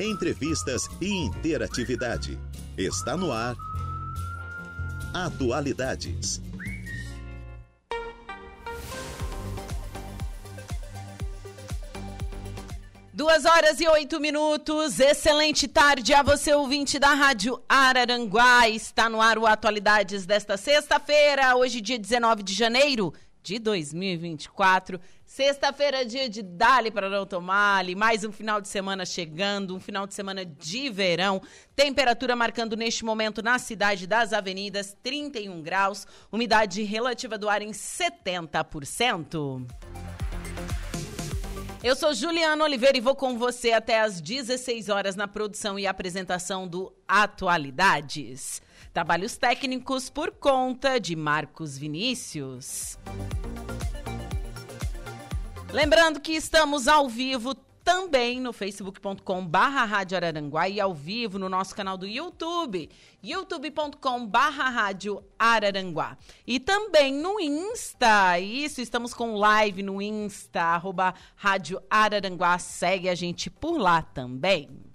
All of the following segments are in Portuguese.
entrevistas e interatividade. Está no ar. Atualidades. Duas horas e oito minutos. Excelente tarde a você, ouvinte da Rádio Araranguá. Está no ar o Atualidades desta sexta-feira, hoje, dia 19 de janeiro de 2024. Sexta-feira, dia de Dali para não tomar, mais um final de semana chegando, um final de semana de verão. Temperatura marcando neste momento na cidade das avenidas 31 graus, umidade relativa do ar em 70%. Eu sou Juliana Oliveira e vou com você até às 16 horas na produção e apresentação do Atualidades. Trabalhos técnicos por conta de Marcos Vinícius. Lembrando que estamos ao vivo também no facebook.com barra Rádio Araranguá e ao vivo no nosso canal do YouTube, youtube.com barra Rádio Araranguá. E também no Insta, isso, estamos com live no Insta, arroba Rádio Araranguá, segue a gente por lá também.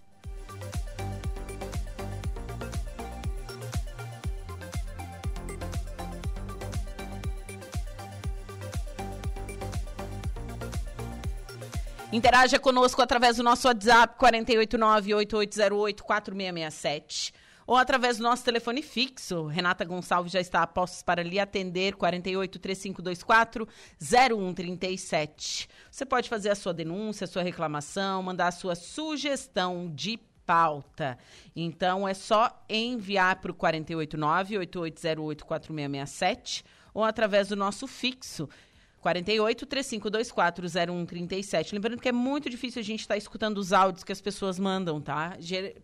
Interaja conosco através do nosso WhatsApp 489-8808-4667 ou através do nosso telefone fixo. Renata Gonçalves já está a postos para lhe atender, 48 3524 0137. Você pode fazer a sua denúncia, a sua reclamação, mandar a sua sugestão de pauta. Então é só enviar para o 489 8808 4667 ou através do nosso fixo 48 3524 0137. Lembrando que é muito difícil a gente estar tá escutando os áudios que as pessoas mandam, tá?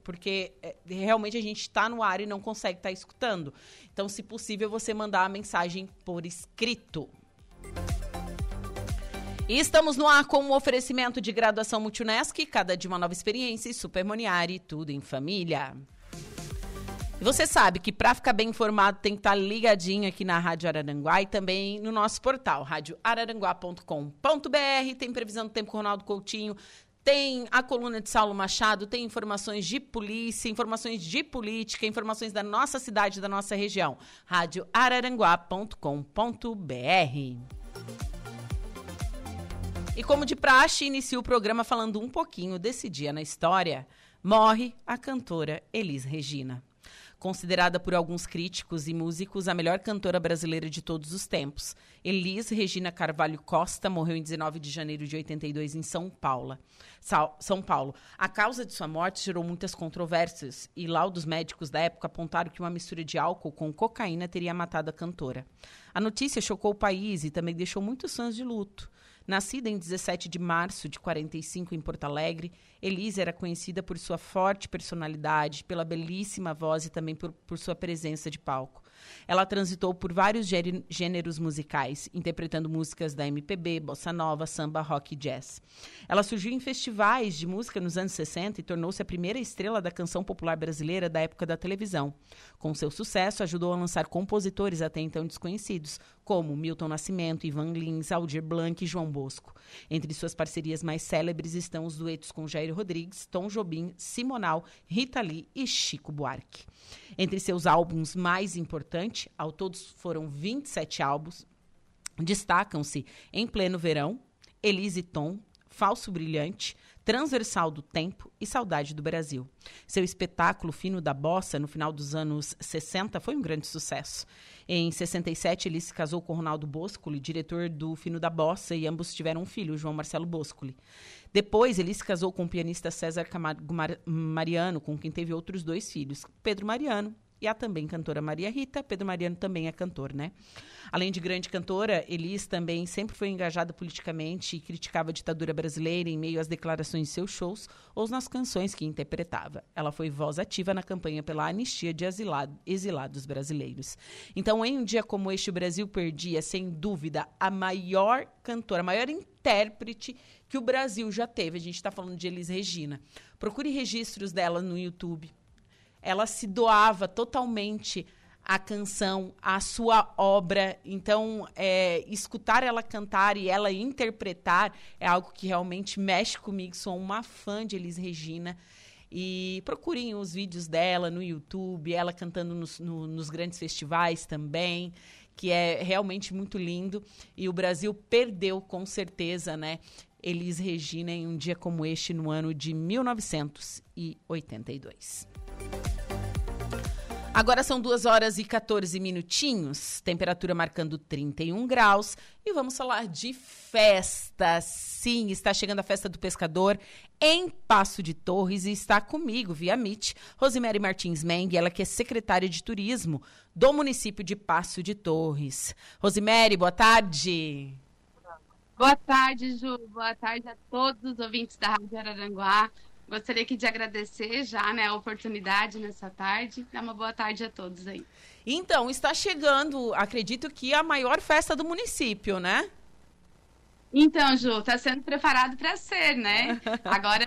Porque é, realmente a gente está no ar e não consegue estar tá escutando. Então, se possível, você mandar a mensagem por escrito. E estamos no ar com um oferecimento de graduação Multunesc, cada de uma nova experiência e Supermoniari, tudo em família. E você sabe que para ficar bem informado tem que estar tá ligadinho aqui na Rádio Araranguá e também no nosso portal, radioararanguá.com.br. Tem previsão do tempo com Ronaldo Coutinho, tem a coluna de Saulo Machado, tem informações de polícia, informações de política, informações da nossa cidade, da nossa região. radioararanguá.com.br. E como de praxe, inicia o programa falando um pouquinho desse dia na história. Morre a cantora Elis Regina considerada por alguns críticos e músicos a melhor cantora brasileira de todos os tempos. Elis Regina Carvalho Costa morreu em 19 de janeiro de 82 em São Paulo. São Paulo. A causa de sua morte gerou muitas controvérsias e laudos médicos da época apontaram que uma mistura de álcool com cocaína teria matado a cantora. A notícia chocou o país e também deixou muitos fãs de luto. Nascida em 17 de março de 45 em Porto Alegre, Elise era conhecida por sua forte personalidade, pela belíssima voz e também por, por sua presença de palco. Ela transitou por vários gêneros musicais, interpretando músicas da MPB, bossa nova, samba, rock e jazz. Ela surgiu em festivais de música nos anos 60 e tornou-se a primeira estrela da canção popular brasileira da época da televisão. Com seu sucesso, ajudou a lançar compositores até então desconhecidos, como Milton Nascimento, Ivan Lins, Aldir Blanc e João Bosco. Entre suas parcerias mais célebres estão os duetos com Jair Rodrigues, Tom Jobim, Simonal, Rita Lee e Chico Buarque. Entre seus álbuns mais importantes, ao todos foram 27 álbuns, destacam-se Em Pleno Verão, Elise Tom, Falso Brilhante, Transversal do Tempo e Saudade do Brasil. Seu espetáculo Fino da Bossa, no final dos anos 60, foi um grande sucesso. Em 67, ele se casou com Ronaldo Boscoli, diretor do Fino da Bossa, e ambos tiveram um filho, João Marcelo Boscoli. Depois, ele se casou com o pianista César Camargo Mariano, com quem teve outros dois filhos, Pedro Mariano e a também cantora Maria Rita. Pedro Mariano também é cantor, né? Além de grande cantora, Elis também sempre foi engajada politicamente e criticava a ditadura brasileira em meio às declarações de seus shows ou nas canções que interpretava. Ela foi voz ativa na campanha pela anistia de exilado, exilados brasileiros. Então, em um dia como este, o Brasil perdia, sem dúvida, a maior cantora, a maior intérprete que o Brasil já teve. A gente está falando de Elis Regina. Procure registros dela no YouTube ela se doava totalmente à canção, à sua obra. Então, é, escutar ela cantar e ela interpretar é algo que realmente mexe comigo. Sou uma fã de Elis Regina. E procurem os vídeos dela no YouTube, ela cantando nos, no, nos grandes festivais também, que é realmente muito lindo. E o Brasil perdeu, com certeza, né? Elis Regina em um dia como este, no ano de 1982. Agora são 2 horas e 14 minutinhos, temperatura marcando 31 graus. E vamos falar de festa. Sim, está chegando a festa do pescador em Passo de Torres e está comigo via Meet, Rosemary Martins Meng, ela que é secretária de turismo do município de Passo de Torres. Rosemary, boa tarde. Boa tarde, Ju. Boa tarde a todos os ouvintes da Rádio Araranguá. Gostaria aqui de agradecer já né, a oportunidade nessa tarde. Dá uma boa tarde a todos aí. Então, está chegando, acredito que a maior festa do município, né? Então, Ju, está sendo preparado para ser, né? Agora,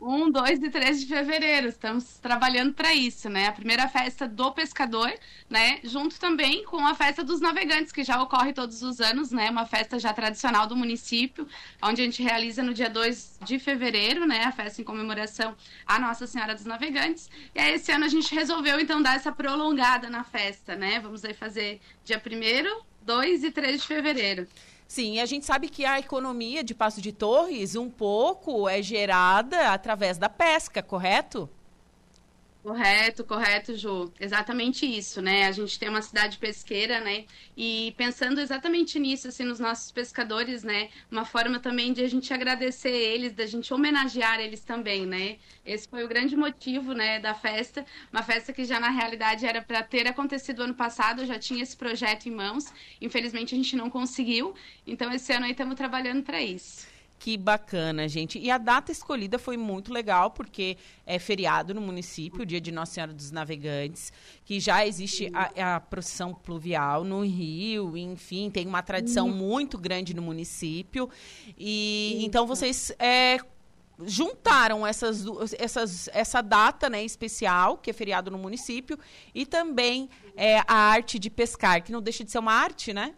1, 2 e 3 de fevereiro, estamos trabalhando para isso, né? A primeira festa do pescador, né? Junto também com a festa dos navegantes, que já ocorre todos os anos, né? Uma festa já tradicional do município, onde a gente realiza no dia 2 de fevereiro, né? A festa em comemoração à Nossa Senhora dos Navegantes. E aí, esse ano a gente resolveu, então, dar essa prolongada na festa, né? Vamos aí fazer dia 1 2 e 3 de fevereiro. Sim, a gente sabe que a economia de Passo de Torres um pouco é gerada através da pesca, correto? Correto, correto, Ju. Exatamente isso, né? A gente tem uma cidade pesqueira, né? E pensando exatamente nisso, assim, nos nossos pescadores, né? Uma forma também de a gente agradecer eles, da gente homenagear eles também, né? Esse foi o grande motivo, né, da festa. Uma festa que já na realidade era para ter acontecido ano passado, eu já tinha esse projeto em mãos. Infelizmente a gente não conseguiu. Então esse ano aí estamos trabalhando para isso. Que bacana, gente. E a data escolhida foi muito legal, porque é feriado no município, o dia de Nossa Senhora dos Navegantes, que já existe a, a procissão pluvial no Rio, enfim, tem uma tradição muito grande no município. E então vocês é, juntaram essas, essas, essa data né, especial, que é feriado no município, e também é, a arte de pescar, que não deixa de ser uma arte, né?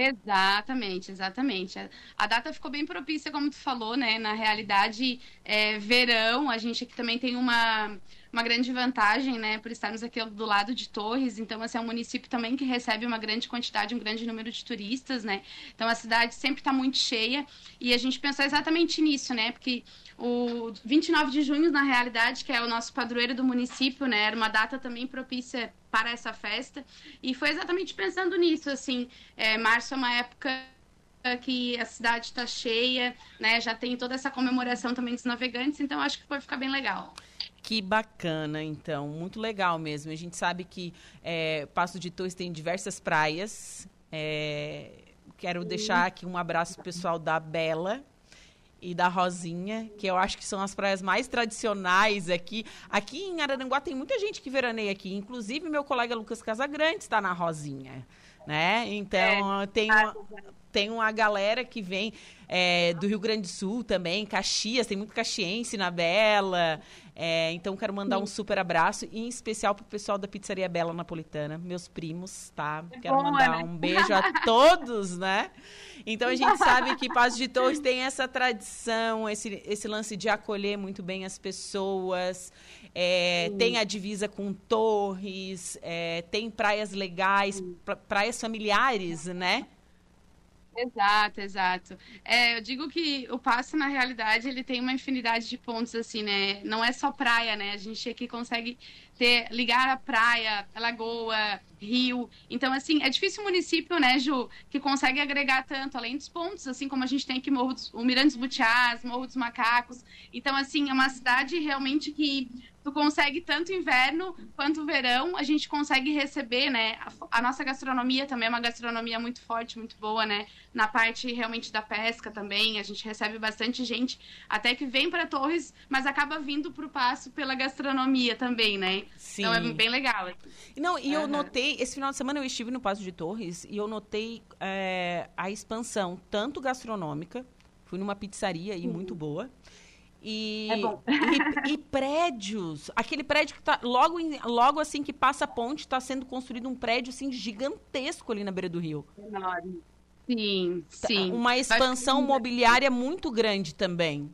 Exatamente, exatamente. A data ficou bem propícia, como tu falou, né? Na realidade, é verão, a gente aqui também tem uma, uma grande vantagem, né, por estarmos aqui do lado de Torres. Então, assim, é um município também que recebe uma grande quantidade, um grande número de turistas, né? Então, a cidade sempre está muito cheia e a gente pensou exatamente nisso, né? Porque o 29 de junho, na realidade, que é o nosso padroeiro do município, né, era uma data também propícia para essa festa e foi exatamente pensando nisso, assim, é, março é uma época que a cidade está cheia, né? Já tem toda essa comemoração também dos navegantes, então acho que vai ficar bem legal. Que bacana, então. Muito legal mesmo. A gente sabe que é, Passo de Torres tem diversas praias. É, quero deixar aqui um abraço pro pessoal da Bela e da Rosinha, que eu acho que são as praias mais tradicionais aqui. Aqui em Araranguá tem muita gente que veraneia aqui, inclusive meu colega Lucas Casagrande está na Rosinha, né? Então, é, tem uma, tem uma galera que vem é, do Rio Grande do Sul também, Caxias, tem muito caxiense na Bela. É, então, quero mandar um super abraço, em especial pro pessoal da Pizzaria Bela Napolitana, meus primos, tá? Quero mandar né? um beijo a todos, né? Então, a gente sabe que Paz de Torres tem essa tradição, esse, esse lance de acolher muito bem as pessoas. É, tem a divisa com Torres, é, tem praias legais, praias familiares, né? Exato, exato. É, eu digo que o passo, na realidade, ele tem uma infinidade de pontos, assim, né? Não é só praia, né? A gente aqui consegue ter, ligar a praia, a lagoa, rio. Então, assim, é difícil o município, né, Ju, que consegue agregar tanto, além dos pontos, assim como a gente tem aqui Morro dos, o Mirante dos Butiás, Morro dos Macacos. Então, assim, é uma cidade realmente que tu consegue tanto inverno quanto verão, a gente consegue receber, né? A, a, nossa gastronomia também é uma gastronomia muito forte, muito boa, né? Na parte realmente da pesca também, a gente recebe bastante gente, até que vem para Torres, mas acaba vindo para o Passo pela gastronomia também, né? Sim. Então é bem legal. Não, e uhum. eu notei, esse final de semana eu estive no Passo de Torres e eu notei é, a expansão, tanto gastronômica, fui numa pizzaria aí muito boa, e, é e, e, prédios. Aquele prédio que tá logo, em, logo assim que passa a ponte, está sendo construído um prédio assim gigantesco ali na beira do rio. Enorme. Sim, tá, sim. Uma expansão mobiliária muito grande também.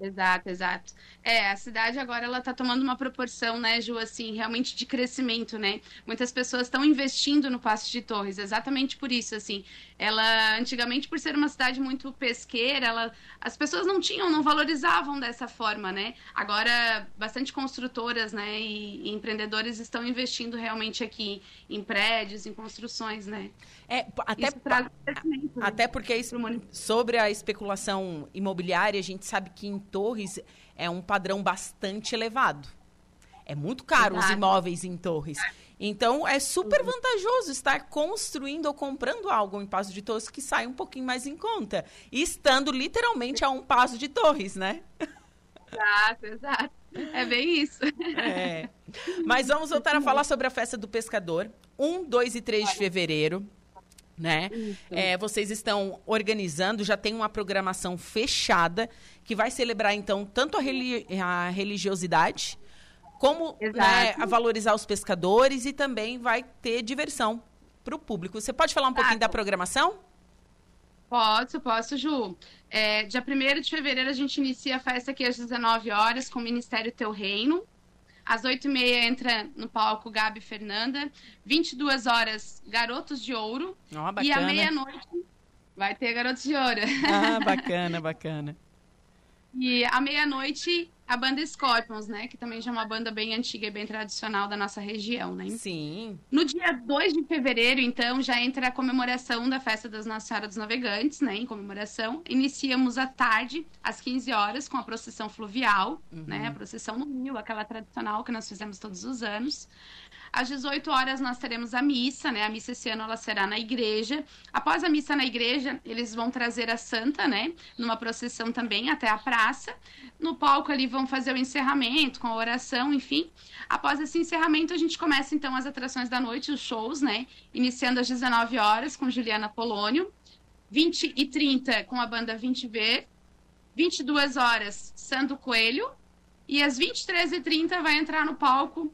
Exato, exato. É, a cidade agora ela tá tomando uma proporção, né, Ju, assim, realmente de crescimento, né? Muitas pessoas estão investindo no Passo de Torres, exatamente por isso, assim. Ela, antigamente, por ser uma cidade muito pesqueira, ela, as pessoas não tinham, não valorizavam dessa forma, né? Agora, bastante construtoras, né, e, e empreendedores estão investindo realmente aqui em prédios, em construções, né? É, até, crescimento, né? até porque sobre a especulação imobiliária, a gente sabe que em Torres é um padrão bastante elevado. É muito caro Exato. os imóveis em Torres. Então, é super vantajoso estar construindo ou comprando algo em Passo de Torres que sai um pouquinho mais em conta. E estando literalmente a um passo de Torres, né? Exato, exato. É bem isso. É. Mas vamos voltar a falar sobre a festa do pescador. 1, 2 e 3 de fevereiro né? É, vocês estão organizando, já tem uma programação fechada que vai celebrar então tanto a, a religiosidade como né, a valorizar os pescadores e também vai ter diversão para o público. Você pode falar um pouquinho da programação? Posso, posso, Ju. É, dia 1 de fevereiro a gente inicia a festa aqui às 19 horas com o Ministério Teu Reino. Às 8h30 entra no palco Gabi Fernanda. 22 horas, Garotos de Ouro. Oh, e à meia-noite vai ter Garotos de Ouro. Ah, bacana, bacana. E à meia-noite, a banda Scorpions, né? Que também já é uma banda bem antiga e bem tradicional da nossa região, né? Sim. No dia 2 de fevereiro, então, já entra a comemoração da Festa das Nossa Senhora dos Navegantes, né? Em comemoração. Iniciamos à tarde, às 15 horas, com a procissão fluvial, uhum. né? A procissão no Rio, aquela tradicional que nós fizemos todos os anos. Às 18 horas nós teremos a missa, né? A missa esse ano ela será na igreja. Após a missa na igreja, eles vão trazer a santa, né? Numa procissão também até a praça. No palco ali vão fazer o encerramento com a oração, enfim. Após esse encerramento, a gente começa então as atrações da noite, os shows, né? Iniciando às 19 horas com Juliana Polônio. 20 e 30 com a banda 20V. 22 horas, Sandro Coelho. E às 23h30 vai entrar no palco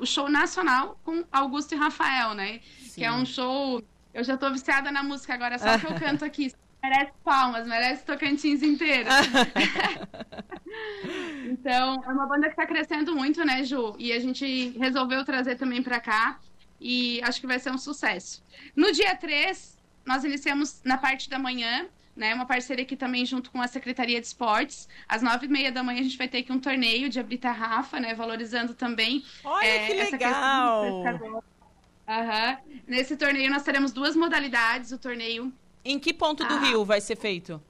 o show nacional com Augusto e Rafael, né? Sim. Que é um show. Eu já tô viciada na música agora, só que eu canto aqui. Merece palmas, merece Tocantins inteiro. então, é uma banda que tá crescendo muito, né, Ju? E a gente resolveu trazer também para cá. E acho que vai ser um sucesso. No dia 3, nós iniciamos na parte da manhã né? Uma parceria aqui também junto com a Secretaria de Esportes. Às nove e meia da manhã a gente vai ter aqui um torneio de abrir tarrafa, né? Valorizando também. Olha é, que legal! Uhum. Nesse torneio nós teremos duas modalidades. O torneio. Em que ponto do ah. Rio vai ser feito?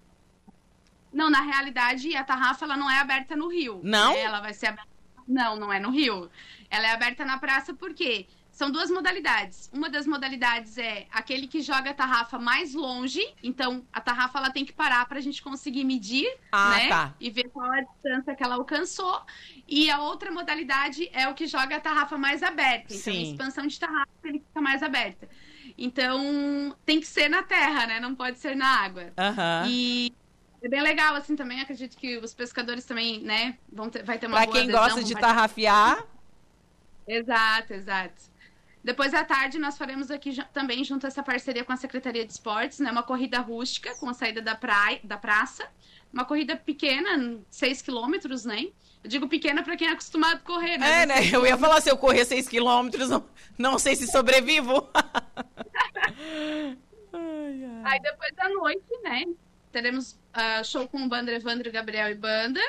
Não, na realidade, a tarrafa ela não é aberta no Rio. Não? Ela vai ser aberta... Não, não é no Rio. Ela é aberta na praça por quê? São duas modalidades. Uma das modalidades é aquele que joga a tarrafa mais longe. Então, a tarrafa ela tem que parar para a gente conseguir medir, ah, né? Tá. E ver qual a distância que ela alcançou. E a outra modalidade é o que joga a tarrafa mais aberta. Então, Sim. expansão de tarrafa ele fica mais aberta. Então, tem que ser na terra, né? Não pode ser na água. Uhum. E é bem legal, assim, também. Acredito que os pescadores também, né? Vão ter, vai ter uma pra boa quem adesão, gosta de tarrafiar. Exato, exato. Depois à tarde, nós faremos aqui também, junto a essa parceria com a Secretaria de Esportes, né, uma corrida rústica com a saída da, praia, da praça. Uma corrida pequena, 6 quilômetros, né? Eu digo pequena para quem é acostumado a correr, né? É, né? Eu ia falar, se eu correr 6 quilômetros, não, não sei se sobrevivo. Aí depois da noite, né? Teremos uh, show com o banda Evandro, Gabriel e banda.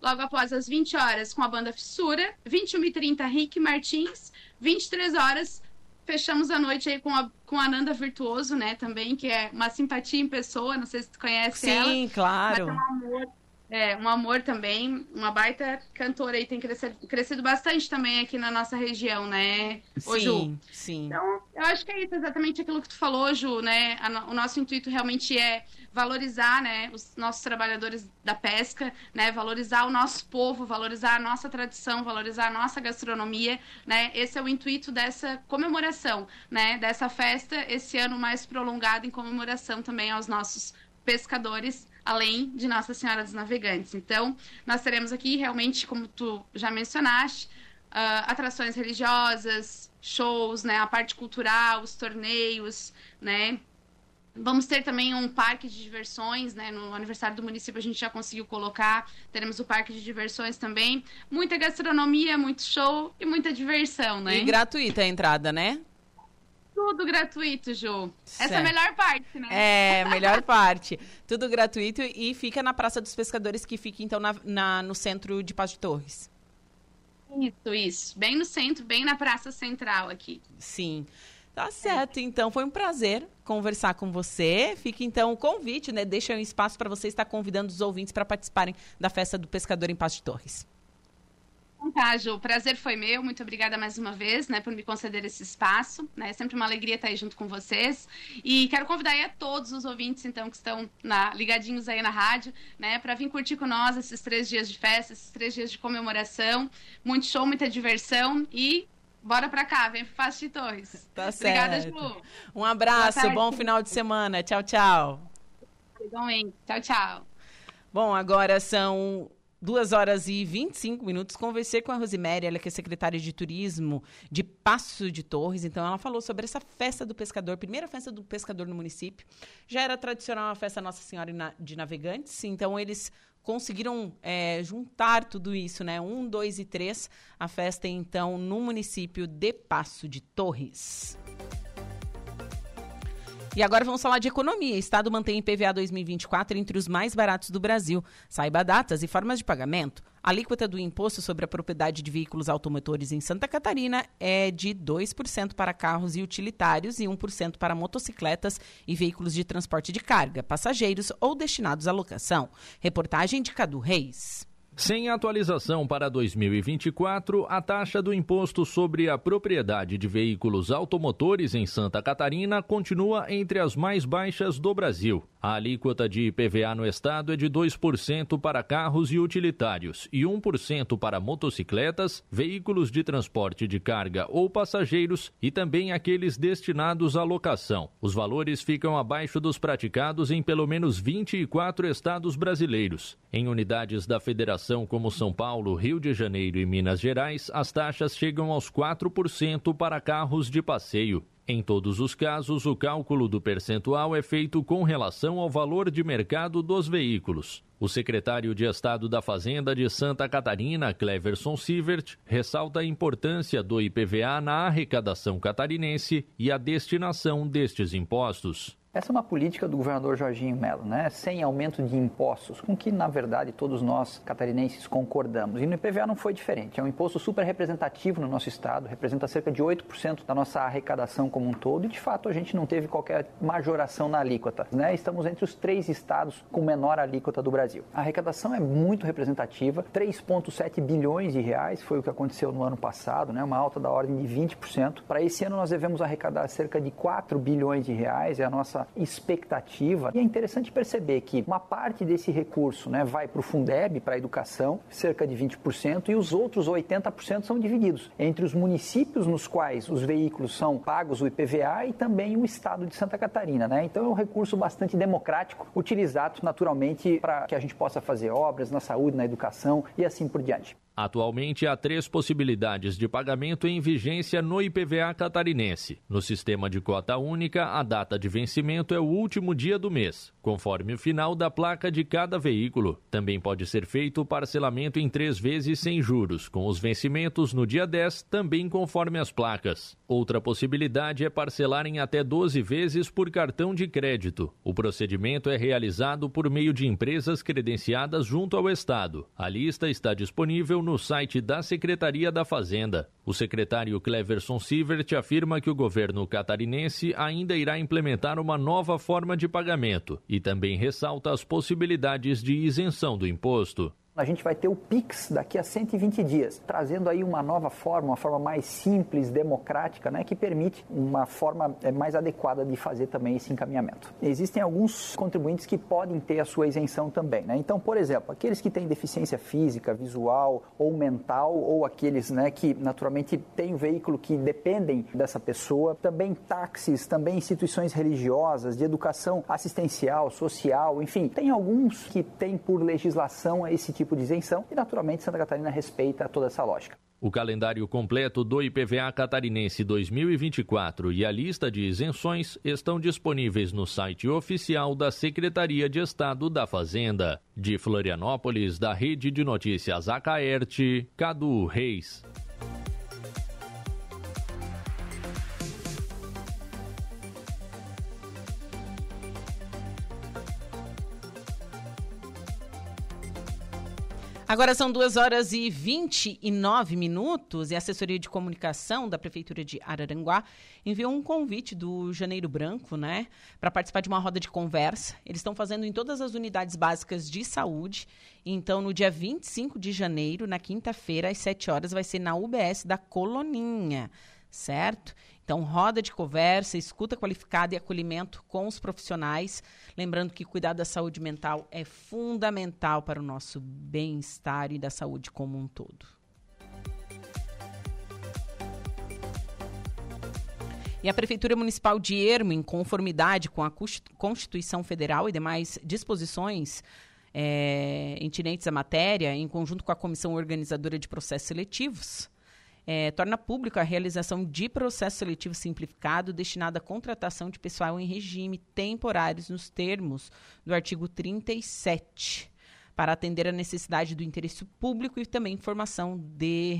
Logo após as 20 horas com a banda Fissura. 21h30, Rick Martins. 23 horas, fechamos a noite aí com a, com a Nanda Virtuoso, né, também, que é uma simpatia em pessoa, não sei se tu conhece Sim, ela. Sim, claro. Mas é um amor, é, um amor também, uma baita cantora aí, tem crescido, crescido bastante também aqui na nossa região, né, Ô, sim, Ju? Sim, Então, eu acho que é isso, exatamente aquilo que tu falou, Ju, né, o nosso intuito realmente é valorizar, né, os nossos trabalhadores da pesca, né, valorizar o nosso povo, valorizar a nossa tradição, valorizar a nossa gastronomia, né, esse é o intuito dessa comemoração, né, dessa festa, esse ano mais prolongado em comemoração também aos nossos pescadores, além de Nossa Senhora dos Navegantes. Então, nós teremos aqui realmente, como tu já mencionaste, uh, atrações religiosas, shows, né, a parte cultural, os torneios, né, Vamos ter também um parque de diversões, né? No aniversário do município a gente já conseguiu colocar. Teremos o parque de diversões também. Muita gastronomia, muito show e muita diversão, né? E gratuita a entrada, né? Tudo gratuito, Ju. Certo. Essa é a melhor parte, né? É, melhor parte. Tudo gratuito e fica na Praça dos Pescadores, que fica então na, na, no centro de Paz de Torres. Isso, isso. Bem no centro, bem na Praça Central aqui. Sim. Tá certo, então foi um prazer conversar com você. Fica então o convite, né? Deixa um espaço para você estar convidando os ouvintes para participarem da festa do pescador em Paz de Torres. Tá, Ju, o prazer foi meu. Muito obrigada mais uma vez, né, por me conceder esse espaço. Né? É sempre uma alegria estar aí junto com vocês. E quero convidar aí a todos os ouvintes, então, que estão na, ligadinhos aí na rádio, né, para vir curtir com nós esses três dias de festa, esses três dias de comemoração. Muito show, muita diversão e Bora pra cá, vem pro Passo de Torres. Tá Obrigada, certo. Ju. Um abraço, bom final de semana. Tchau, tchau. Tchau, tchau. Bom, agora são duas horas e 25 minutos. Conversei com a Rosemary, ela que é secretária de turismo de Passo de Torres. Então, ela falou sobre essa festa do pescador, primeira festa do pescador no município. Já era tradicional a festa Nossa Senhora de Navegantes. Então, eles conseguiram é, juntar tudo isso, né? Um, dois e três. A festa, então, no município de Passo de Torres. E agora vamos falar de economia. Estado mantém IPVA 2024 entre os mais baratos do Brasil. Saiba datas e formas de pagamento. A alíquota do imposto sobre a propriedade de veículos automotores em Santa Catarina é de 2% para carros e utilitários e 1% para motocicletas e veículos de transporte de carga, passageiros ou destinados à locação. Reportagem de Cadu Reis. Sem atualização para 2024, a taxa do imposto sobre a propriedade de veículos automotores em Santa Catarina continua entre as mais baixas do Brasil. A alíquota de IPVA no estado é de 2% para carros e utilitários e 1% para motocicletas, veículos de transporte de carga ou passageiros e também aqueles destinados à locação. Os valores ficam abaixo dos praticados em pelo menos 24 estados brasileiros. Em unidades da federação como São Paulo, Rio de Janeiro e Minas Gerais, as taxas chegam aos 4% para carros de passeio. Em todos os casos, o cálculo do percentual é feito com relação ao valor de mercado dos veículos. O secretário de Estado da Fazenda de Santa Catarina, Cleverson Sievert, ressalta a importância do IPVA na arrecadação catarinense e a destinação destes impostos. Essa é uma política do governador Jorginho Melo, né? sem aumento de impostos, com que, na verdade, todos nós catarinenses concordamos. E no IPVA não foi diferente. É um imposto super representativo no nosso estado, representa cerca de 8% da nossa arrecadação como um todo, e de fato a gente não teve qualquer majoração na alíquota. Né? Estamos entre os três estados com menor alíquota do Brasil. A arrecadação é muito representativa, 3,7 bilhões de reais foi o que aconteceu no ano passado, né? uma alta da ordem de 20%. Para esse ano nós devemos arrecadar cerca de 4 bilhões de reais, é a nossa expectativa. E é interessante perceber que uma parte desse recurso né, vai para o Fundeb, para a educação, cerca de 20%, e os outros 80% são divididos entre os municípios nos quais os veículos são pagos o IPVA e também o estado de Santa Catarina. Né? Então é um recurso bastante democrático, utilizado naturalmente para que a gente possa fazer obras na saúde, na educação e assim por diante. Atualmente há três possibilidades de pagamento em vigência no IPVA catarinense. No sistema de cota única, a data de vencimento é o último dia do mês, conforme o final da placa de cada veículo. Também pode ser feito o parcelamento em três vezes sem juros, com os vencimentos no dia 10, também conforme as placas. Outra possibilidade é parcelar em até 12 vezes por cartão de crédito. O procedimento é realizado por meio de empresas credenciadas junto ao Estado. A lista está disponível no site da Secretaria da Fazenda. O secretário Cleverson Sievert afirma que o governo catarinense ainda irá implementar uma nova forma de pagamento e também ressalta as possibilidades de isenção do imposto a gente vai ter o Pix daqui a 120 dias, trazendo aí uma nova forma, uma forma mais simples, democrática, né, que permite uma forma eh, mais adequada de fazer também esse encaminhamento. Existem alguns contribuintes que podem ter a sua isenção também, né? Então, por exemplo, aqueles que têm deficiência física, visual ou mental, ou aqueles, né, que naturalmente têm um veículo que dependem dessa pessoa, também táxis, também instituições religiosas, de educação assistencial, social, enfim, tem alguns que têm por legislação esse tipo tipo de isenção e, naturalmente, Santa Catarina respeita toda essa lógica. O calendário completo do IPVA Catarinense 2024 e a lista de isenções estão disponíveis no site oficial da Secretaria de Estado da Fazenda. De Florianópolis, da Rede de Notícias Acaerte, Cadu Reis. Agora são 2 horas e 29 minutos e a assessoria de comunicação da Prefeitura de Araranguá enviou um convite do Janeiro Branco, né, para participar de uma roda de conversa. Eles estão fazendo em todas as unidades básicas de saúde. Então, no dia 25 de janeiro, na quinta-feira, às 7 horas, vai ser na UBS da Coloninha, certo? Então, roda de conversa, escuta qualificada e acolhimento com os profissionais. Lembrando que cuidar da saúde mental é fundamental para o nosso bem-estar e da saúde como um todo. E a Prefeitura Municipal de Ermo, em conformidade com a Constituição Federal e demais disposições é, intinentes à matéria, em conjunto com a Comissão Organizadora de Processos Seletivos, é, torna pública a realização de processo seletivo simplificado destinado à contratação de pessoal em regime temporários nos termos do artigo 37 para atender a necessidade do interesse público e também formação de,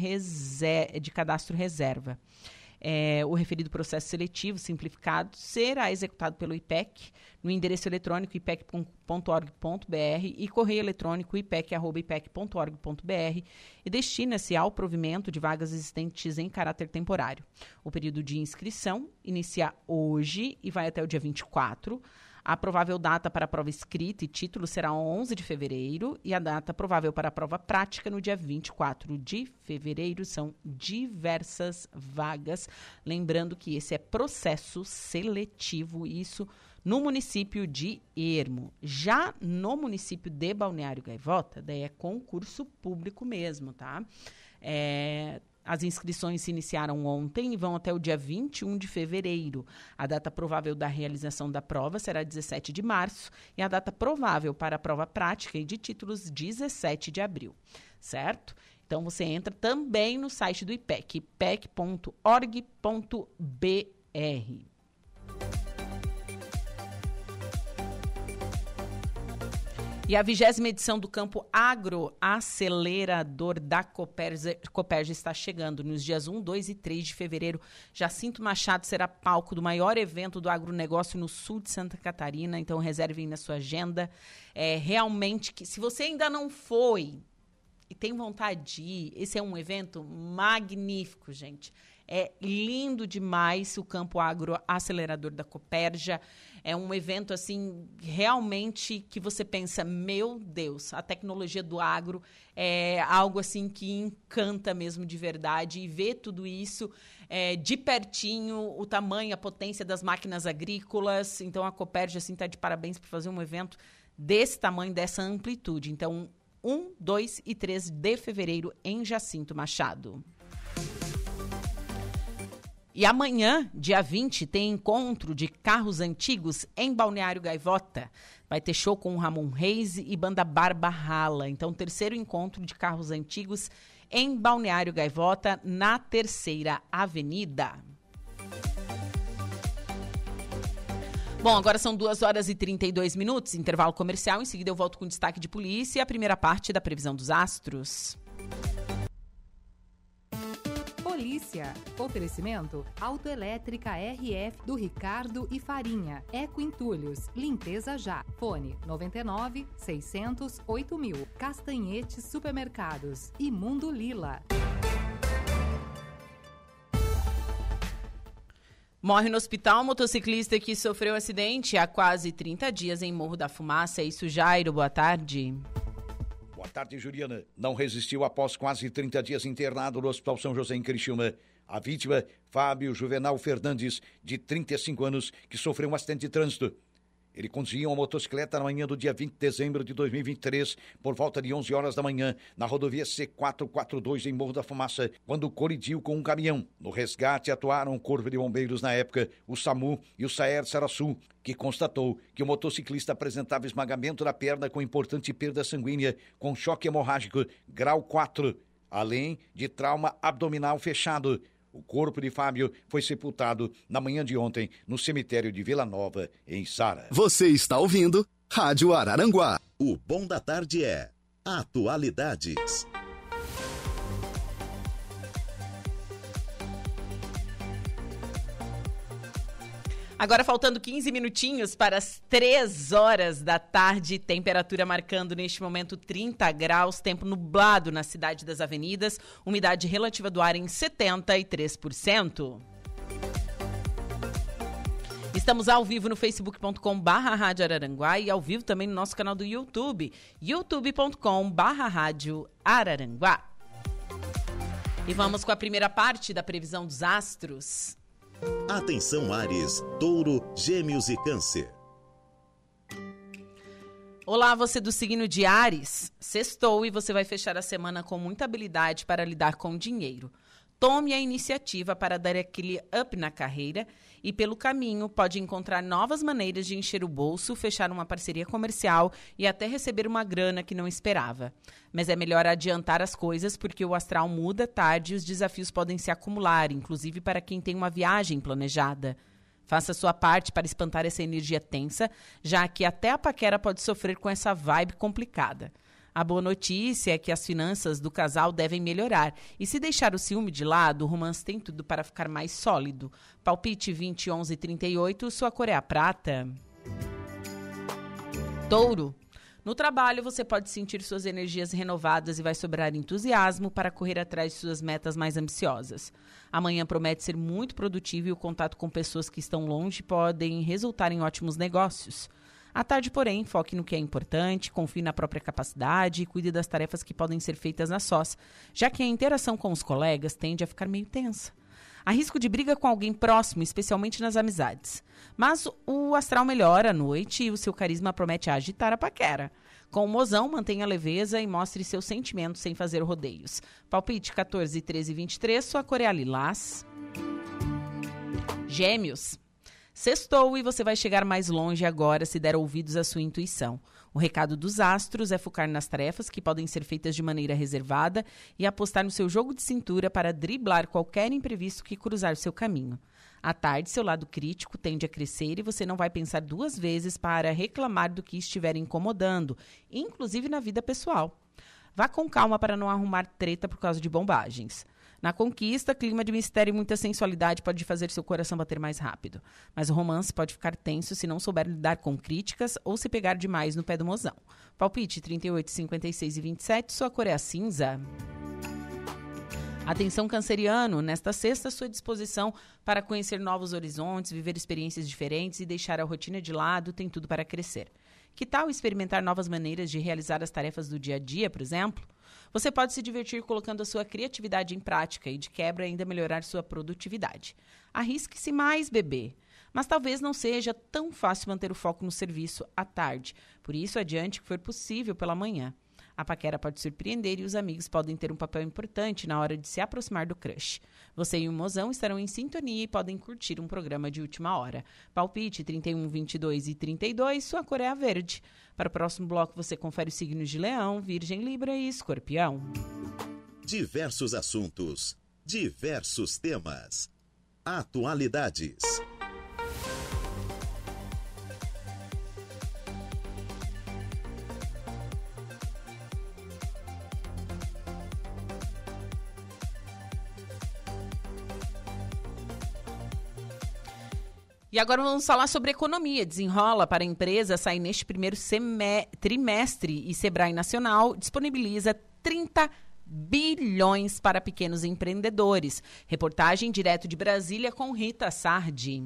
de cadastro reserva. É, o referido processo seletivo simplificado será executado pelo IPEC no endereço eletrônico ipec.org.br e correio eletrônico ipec.org.br e destina-se ao provimento de vagas existentes em caráter temporário. O período de inscrição inicia hoje e vai até o dia 24. A provável data para a prova escrita e título será 11 de fevereiro e a data provável para a prova prática no dia 24 de fevereiro. São diversas vagas. Lembrando que esse é processo seletivo, isso no município de Ermo. Já no município de Balneário Gaivota, daí é concurso público mesmo, tá? É, as inscrições se iniciaram ontem e vão até o dia 21 de fevereiro. A data provável da realização da prova será 17 de março e a data provável para a prova prática e de títulos 17 de abril, certo? Então você entra também no site do IPEC, ipec.org.br. E a vigésima edição do Campo Agro Acelerador da Coperja, Coperja está chegando nos dias 1, 2 e 3 de fevereiro. Jacinto Machado será palco do maior evento do agronegócio no sul de Santa Catarina, então reservem na sua agenda. É realmente que, se você ainda não foi e tem vontade de ir, esse é um evento magnífico, gente. É lindo demais o Campo Agro Acelerador da Coperja. É um evento assim realmente que você pensa, meu Deus, a tecnologia do agro é algo assim que encanta mesmo de verdade e ver tudo isso é, de pertinho, o tamanho, a potência das máquinas agrícolas. Então a Copérgia assim está de parabéns por fazer um evento desse tamanho, dessa amplitude. Então 1, 2 e 3 de fevereiro em Jacinto Machado. E amanhã, dia 20, tem encontro de carros antigos em Balneário Gaivota. Vai ter show com Ramon Reis e banda Barba Rala. Então, terceiro encontro de carros antigos em Balneário Gaivota, na Terceira Avenida. Bom, agora são 2 horas e 32 minutos, intervalo comercial. Em seguida, eu volto com destaque de polícia e a primeira parte da previsão dos astros. Polícia. Oferecimento Autoelétrica RF do Ricardo e Farinha. Eco Entulhos. Limpeza já. Fone 99 600 8000. Castanhetes Supermercados. E Mundo Lila. Morre no hospital motociclista que sofreu acidente há quase 30 dias em Morro da Fumaça. É isso, Jairo. Boa tarde. Boa tarde, Juliana. Não resistiu após quase 30 dias internado no Hospital São José em Criciúma. A vítima, Fábio Juvenal Fernandes, de 35 anos, que sofreu um acidente de trânsito. Ele conduzia uma motocicleta na manhã do dia 20 de dezembro de 2023, por volta de 11 horas da manhã, na rodovia C442 em Morro da Fumaça, quando colidiu com um caminhão. No resgate atuaram o Corpo de Bombeiros na época, o SAMU e o SAER Sarassu, que constatou que o motociclista apresentava esmagamento da perna com importante perda sanguínea, com choque hemorrágico grau 4 além de trauma abdominal fechado. O corpo de Fábio foi sepultado na manhã de ontem no cemitério de Vila Nova, em Sara. Você está ouvindo Rádio Araranguá. O bom da tarde é Atualidades. Agora faltando 15 minutinhos para as 3 horas da tarde, temperatura marcando neste momento 30 graus, tempo nublado na cidade das avenidas, umidade relativa do ar em 73%. Estamos ao vivo no facebook.com barra Rádio Araranguá e ao vivo também no nosso canal do YouTube, youtube.com barra Rádio Araranguá. E vamos com a primeira parte da previsão dos astros. Atenção Ares, Touro, Gêmeos e Câncer. Olá, você do signo de Ares. Sextou e você vai fechar a semana com muita habilidade para lidar com dinheiro. Tome a iniciativa para dar aquele up na carreira e, pelo caminho, pode encontrar novas maneiras de encher o bolso, fechar uma parceria comercial e até receber uma grana que não esperava. Mas é melhor adiantar as coisas porque o astral muda tarde e os desafios podem se acumular, inclusive para quem tem uma viagem planejada. Faça sua parte para espantar essa energia tensa, já que até a paquera pode sofrer com essa vibe complicada. A boa notícia é que as finanças do casal devem melhorar. E se deixar o ciúme de lado, o romance tem tudo para ficar mais sólido. Palpite 20, 11 38, sua cor é a prata. Touro. No trabalho, você pode sentir suas energias renovadas e vai sobrar entusiasmo para correr atrás de suas metas mais ambiciosas. Amanhã promete ser muito produtivo e o contato com pessoas que estão longe podem resultar em ótimos negócios. À tarde, porém, foque no que é importante, confie na própria capacidade e cuide das tarefas que podem ser feitas na sós, já que a interação com os colegas tende a ficar meio tensa. Há risco de briga com alguém próximo, especialmente nas amizades. Mas o astral melhora à noite e o seu carisma promete agitar a paquera. Com o mozão, mantenha a leveza e mostre seus sentimentos sem fazer rodeios. Palpite 14, 13 e 23, sua cor é lilás. Gêmeos. Sextou e você vai chegar mais longe agora se der ouvidos à sua intuição. O recado dos astros é focar nas tarefas que podem ser feitas de maneira reservada e apostar no seu jogo de cintura para driblar qualquer imprevisto que cruzar seu caminho. À tarde, seu lado crítico tende a crescer e você não vai pensar duas vezes para reclamar do que estiver incomodando, inclusive na vida pessoal. Vá com calma para não arrumar treta por causa de bombagens. Na conquista, clima de mistério e muita sensualidade pode fazer seu coração bater mais rápido. Mas o romance pode ficar tenso se não souber lidar com críticas ou se pegar demais no pé do mozão. Palpite 38, 56 e 27, sua cor é a cinza. Atenção canceriano, nesta sexta, sua disposição para conhecer novos horizontes, viver experiências diferentes e deixar a rotina de lado tem tudo para crescer. Que tal experimentar novas maneiras de realizar as tarefas do dia a dia, por exemplo? Você pode se divertir colocando a sua criatividade em prática e, de quebra, ainda melhorar sua produtividade. Arrisque-se mais, bebê. Mas talvez não seja tão fácil manter o foco no serviço à tarde. Por isso, adiante que for possível pela manhã. A paquera pode surpreender e os amigos podem ter um papel importante na hora de se aproximar do crush. Você e o mozão estarão em sintonia e podem curtir um programa de última hora. Palpite 31, 22 e 32, sua cor é a verde. Para o próximo bloco, você confere os signos de Leão, Virgem, Libra e Escorpião. Diversos assuntos, diversos temas. Atualidades. E agora vamos falar sobre economia. Desenrola para a empresa sair neste primeiro trimestre e Sebrae Nacional disponibiliza 30 bilhões para pequenos empreendedores. Reportagem direto de Brasília com Rita Sardi.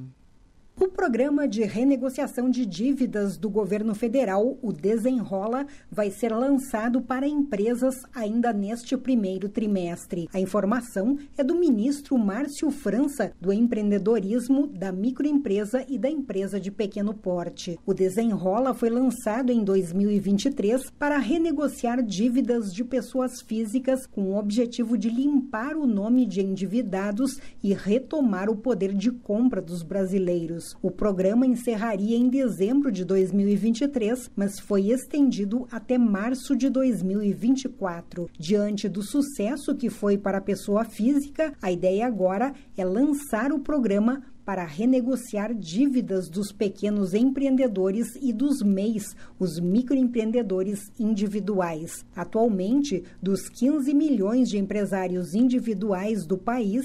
O programa de renegociação de dívidas do governo federal, o Desenrola, vai ser lançado para empresas ainda neste primeiro trimestre. A informação é do ministro Márcio França, do empreendedorismo, da microempresa e da empresa de pequeno porte. O Desenrola foi lançado em 2023 para renegociar dívidas de pessoas físicas com o objetivo de limpar o nome de endividados e retomar o poder de compra dos brasileiros. O programa encerraria em dezembro de 2023, mas foi estendido até março de 2024. Diante do sucesso que foi para a pessoa física, a ideia agora é lançar o programa para renegociar dívidas dos pequenos empreendedores e dos MEIs, os microempreendedores individuais. Atualmente, dos 15 milhões de empresários individuais do país,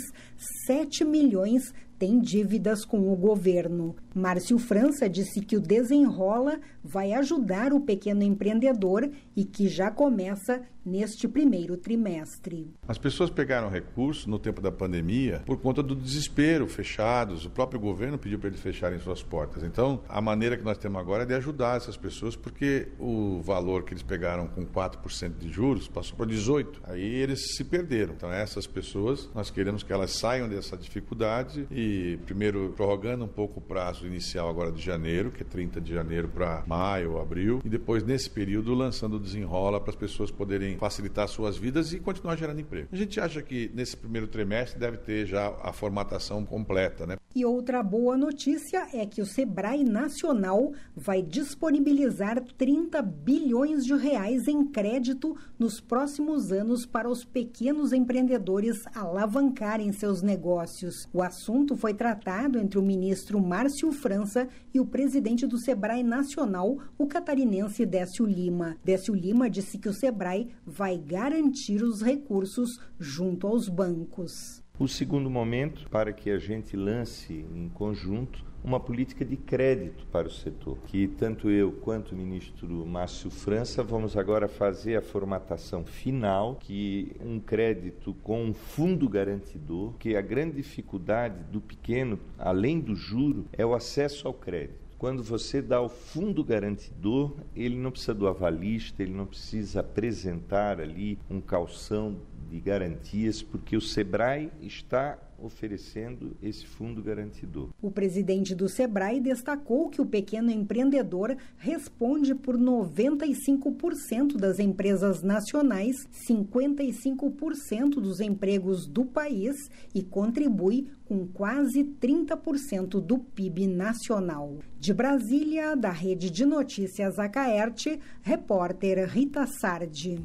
7 milhões têm dívidas com o governo. Márcio França disse que o Desenrola vai ajudar o pequeno empreendedor e que já começa neste primeiro trimestre. As pessoas pegaram recursos no tempo da pandemia por conta do desespero, fechados. O próprio governo pediu para eles fecharem suas portas. Então, a maneira que nós temos agora é de ajudar essas pessoas, porque o valor que eles pegaram com 4% de juros passou para 18%. Aí eles se perderam. Então, essas pessoas, nós queremos que elas saiam dessa dificuldade e, primeiro, prorrogando um pouco o prazo inicial agora de janeiro, que é 30 de janeiro para maio abril, e depois, nesse período, lançando o desenrola para as pessoas poderem facilitar suas vidas e continuar gerando emprego. A gente acha que nesse primeiro trimestre deve ter já a formatação completa, né? E outra boa notícia é que o Sebrae Nacional vai disponibilizar 30 bilhões de reais em crédito nos próximos anos para os pequenos empreendedores alavancarem seus negócios. O assunto foi tratado entre o ministro Márcio França e o presidente do Sebrae Nacional, o catarinense Décio Lima. Décio Lima disse que o Sebrae vai garantir os recursos junto aos bancos. O segundo momento, para que a gente lance em conjunto uma política de crédito para o setor, que tanto eu quanto o ministro Márcio França vamos agora fazer a formatação final, que um crédito com um fundo garantidor, que a grande dificuldade do pequeno, além do juro, é o acesso ao crédito. Quando você dá o fundo garantidor, ele não precisa do avalista, ele não precisa apresentar ali um calção de garantias, porque o SEBRAE está oferecendo esse fundo garantidor. O presidente do Sebrae destacou que o pequeno empreendedor responde por 95% das empresas nacionais, 55% dos empregos do país e contribui com quase 30% do PIB nacional. De Brasília, da Rede de Notícias Acaerte, repórter Rita Sardi.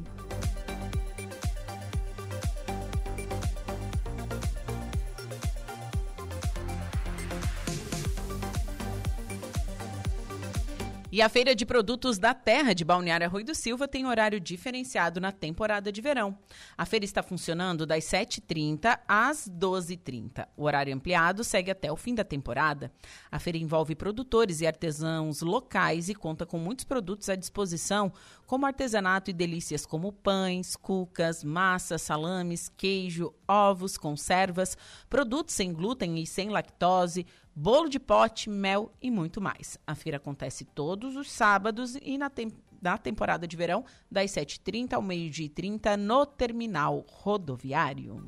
E a Feira de Produtos da Terra de Balneário Arroio do Silva tem horário diferenciado na temporada de verão. A feira está funcionando das 7h30 às 12h30. O horário ampliado segue até o fim da temporada. A feira envolve produtores e artesãos locais e conta com muitos produtos à disposição, como artesanato e delícias como pães, cucas, massas, salames, queijo, ovos, conservas, produtos sem glúten e sem lactose, bolo de pote, mel e muito mais. A feira acontece todos os sábados e na, tem na temporada de verão, das 7h30 ao meio-dia e 30 no terminal rodoviário.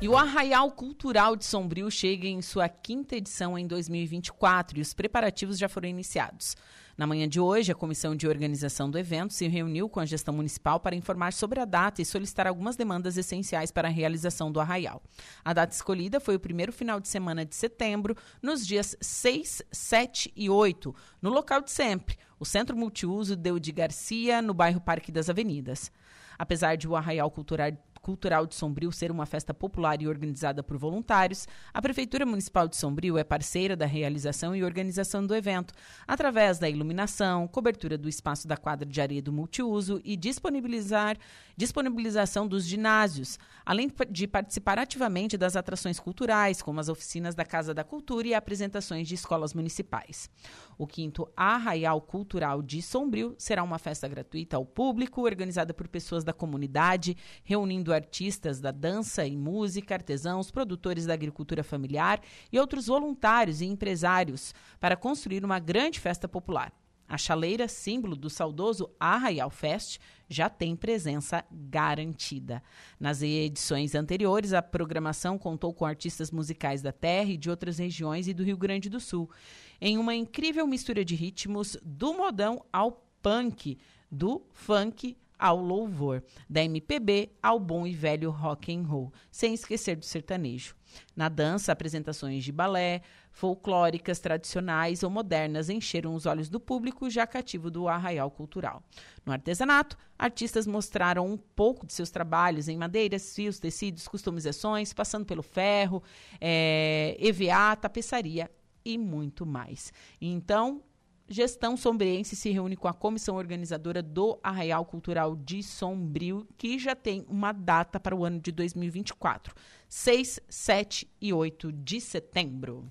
E o Arraial Cultural de Sombrio chega em sua quinta edição em 2024 e os preparativos já foram iniciados. Na manhã de hoje, a comissão de organização do evento se reuniu com a gestão municipal para informar sobre a data e solicitar algumas demandas essenciais para a realização do arraial. A data escolhida foi o primeiro final de semana de setembro, nos dias 6, 7 e 8, no local de sempre, o Centro Multiuso Deu de Garcia, no bairro Parque das Avenidas. Apesar de o Arraial Cultural Cultural de Sombrio ser uma festa popular e organizada por voluntários, a Prefeitura Municipal de Sombrio é parceira da realização e organização do evento, através da iluminação, cobertura do espaço da quadra de areia do multiuso e disponibilizar, disponibilização dos ginásios, além de participar ativamente das atrações culturais, como as oficinas da Casa da Cultura e apresentações de escolas municipais. O quinto Arraial Cultural de Sombrio será uma festa gratuita ao público, organizada por pessoas da comunidade, reunindo artistas da dança e música, artesãos, produtores da agricultura familiar e outros voluntários e empresários para construir uma grande festa popular. A chaleira, símbolo do saudoso Arraial Fest, já tem presença garantida. Nas edições anteriores, a programação contou com artistas musicais da terra e de outras regiões e do Rio Grande do Sul, em uma incrível mistura de ritmos do modão ao punk, do funk ao louvor, da MPB ao bom e velho rock and roll, sem esquecer do sertanejo. Na dança, apresentações de balé, folclóricas, tradicionais ou modernas encheram os olhos do público já cativo do arraial cultural. No artesanato, artistas mostraram um pouco de seus trabalhos em madeiras, fios, tecidos, customizações, passando pelo ferro, é, EVA, tapeçaria e muito mais. Então, Gestão Sombriense se reúne com a comissão organizadora do Arraial Cultural de Sombrio, que já tem uma data para o ano de 2024, 6, 7 e 8 de setembro.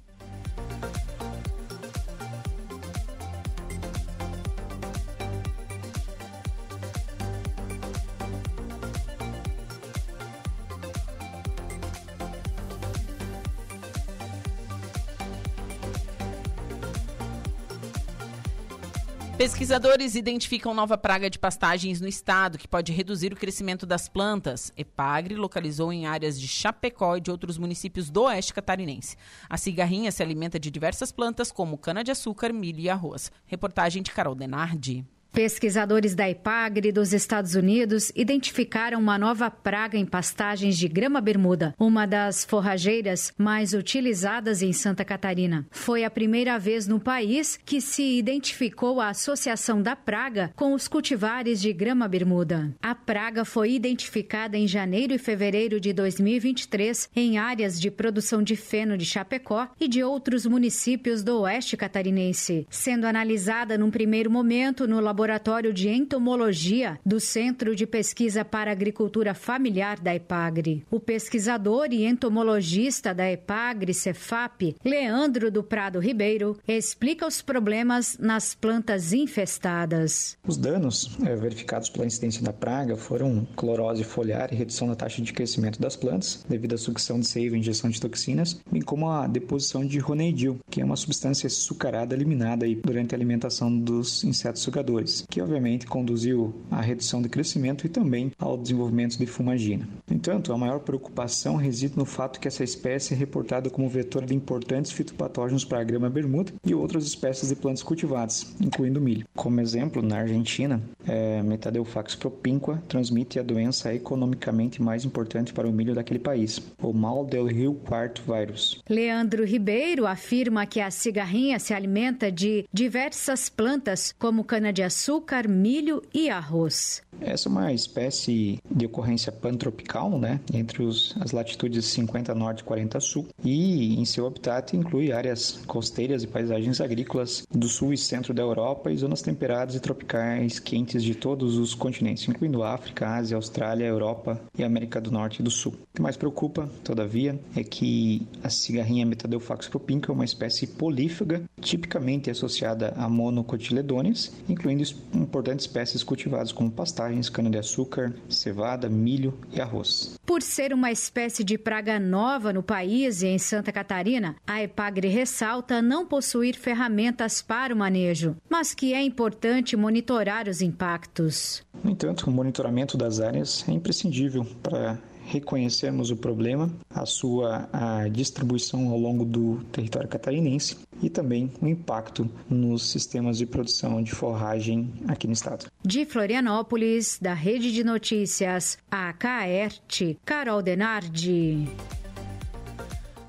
Pesquisadores identificam nova praga de pastagens no estado que pode reduzir o crescimento das plantas. Epagre localizou em áreas de Chapecó e de outros municípios do oeste catarinense. A cigarrinha se alimenta de diversas plantas como cana-de-açúcar, milho e arroz. Reportagem de Carol Denardi. Pesquisadores da IPAGRE dos Estados Unidos identificaram uma nova praga em pastagens de grama bermuda, uma das forrageiras mais utilizadas em Santa Catarina. Foi a primeira vez no país que se identificou a associação da praga com os cultivares de grama bermuda. A praga foi identificada em janeiro e fevereiro de 2023 em áreas de produção de feno de Chapecó e de outros municípios do oeste catarinense, sendo analisada num primeiro momento no laboratório Laboratório de Entomologia do Centro de Pesquisa para Agricultura Familiar da EPAGRE. O pesquisador e entomologista da EPAGRE Cefap, Leandro do Prado Ribeiro, explica os problemas nas plantas infestadas. Os danos é, verificados pela incidência da praga foram clorose foliar e redução da taxa de crescimento das plantas, devido à sucção de seiva e injeção de toxinas, bem como a deposição de roneidil, que é uma substância açucarada eliminada durante a alimentação dos insetos sugadores que obviamente conduziu à redução de crescimento e também ao desenvolvimento de fumagina. No entanto, a maior preocupação reside no fato que essa espécie é reportada como vetor de importantes fitopatógenos para a grama bermuda e outras espécies de plantas cultivadas, incluindo milho. Como exemplo, na Argentina, é, Metadelfax propinqua transmite a doença economicamente mais importante para o milho daquele país, o mal del rio quarto vírus. Leandro Ribeiro afirma que a cigarrinha se alimenta de diversas plantas, como cana-de-açúcar açúcar, milho e arroz. Essa é uma espécie de ocorrência pantropical, né, entre os, as latitudes 50 norte e 40 sul, e em seu habitat inclui áreas costeiras e paisagens agrícolas do sul e centro da Europa e zonas temperadas e tropicais quentes de todos os continentes, incluindo África, Ásia, Austrália, Europa e América do Norte e do Sul. O que mais preocupa, todavia, é que a cigarrinha Metadelphax propinca é uma espécie polífaga, tipicamente associada a monocotiledôneas, incluindo importantes espécies cultivadas como pastagens, cana-de-açúcar, cevada, milho e arroz. Por ser uma espécie de praga nova no país e em Santa Catarina, a EPAGRE ressalta não possuir ferramentas para o manejo, mas que é importante monitorar os impactos. No entanto, o monitoramento das áreas é imprescindível para reconhecermos o problema, a sua a distribuição ao longo do território catarinense e também o impacto nos sistemas de produção de forragem aqui no estado. De Florianópolis, da Rede de Notícias, a KERT, Carol Denardi.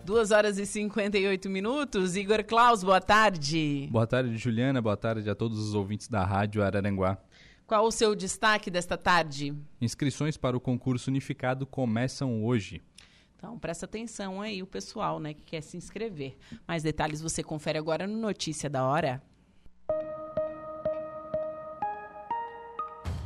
2 horas e 58 minutos. Igor Klaus, boa tarde. Boa tarde, Juliana. Boa tarde a todos os ouvintes da Rádio Araranguá. Qual o seu destaque desta tarde? Inscrições para o concurso unificado começam hoje. Então, presta atenção aí o pessoal, né, que quer se inscrever. Mais detalhes você confere agora no Notícia da Hora.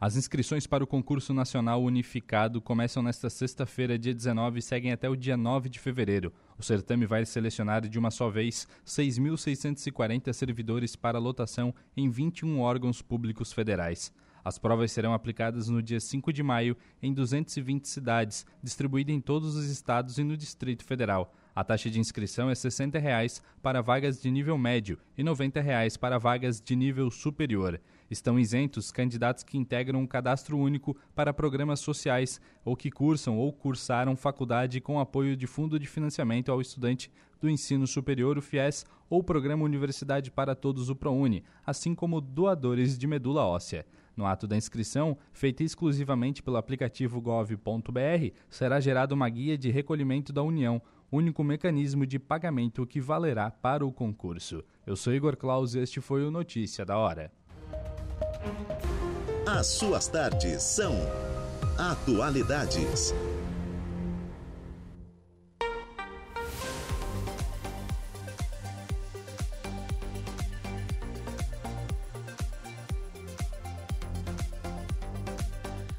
As inscrições para o concurso nacional unificado começam nesta sexta-feira, dia 19, e seguem até o dia 9 de fevereiro. O certame vai selecionar de uma só vez 6.640 servidores para lotação em 21 órgãos públicos federais. As provas serão aplicadas no dia 5 de maio em 220 cidades, distribuídas em todos os estados e no Distrito Federal. A taxa de inscrição é 60 reais para vagas de nível médio e 90 reais para vagas de nível superior. Estão isentos candidatos que integram um cadastro único para programas sociais ou que cursam ou cursaram faculdade com apoio de Fundo de Financiamento ao Estudante do Ensino Superior, o FIES, ou Programa Universidade para Todos, o ProUni, assim como doadores de medula óssea. No ato da inscrição, feita exclusivamente pelo aplicativo gov.br, será gerada uma guia de recolhimento da União, único mecanismo de pagamento que valerá para o concurso. Eu sou Igor Claus e este foi o Notícia da Hora. As suas tardes são Atualidades.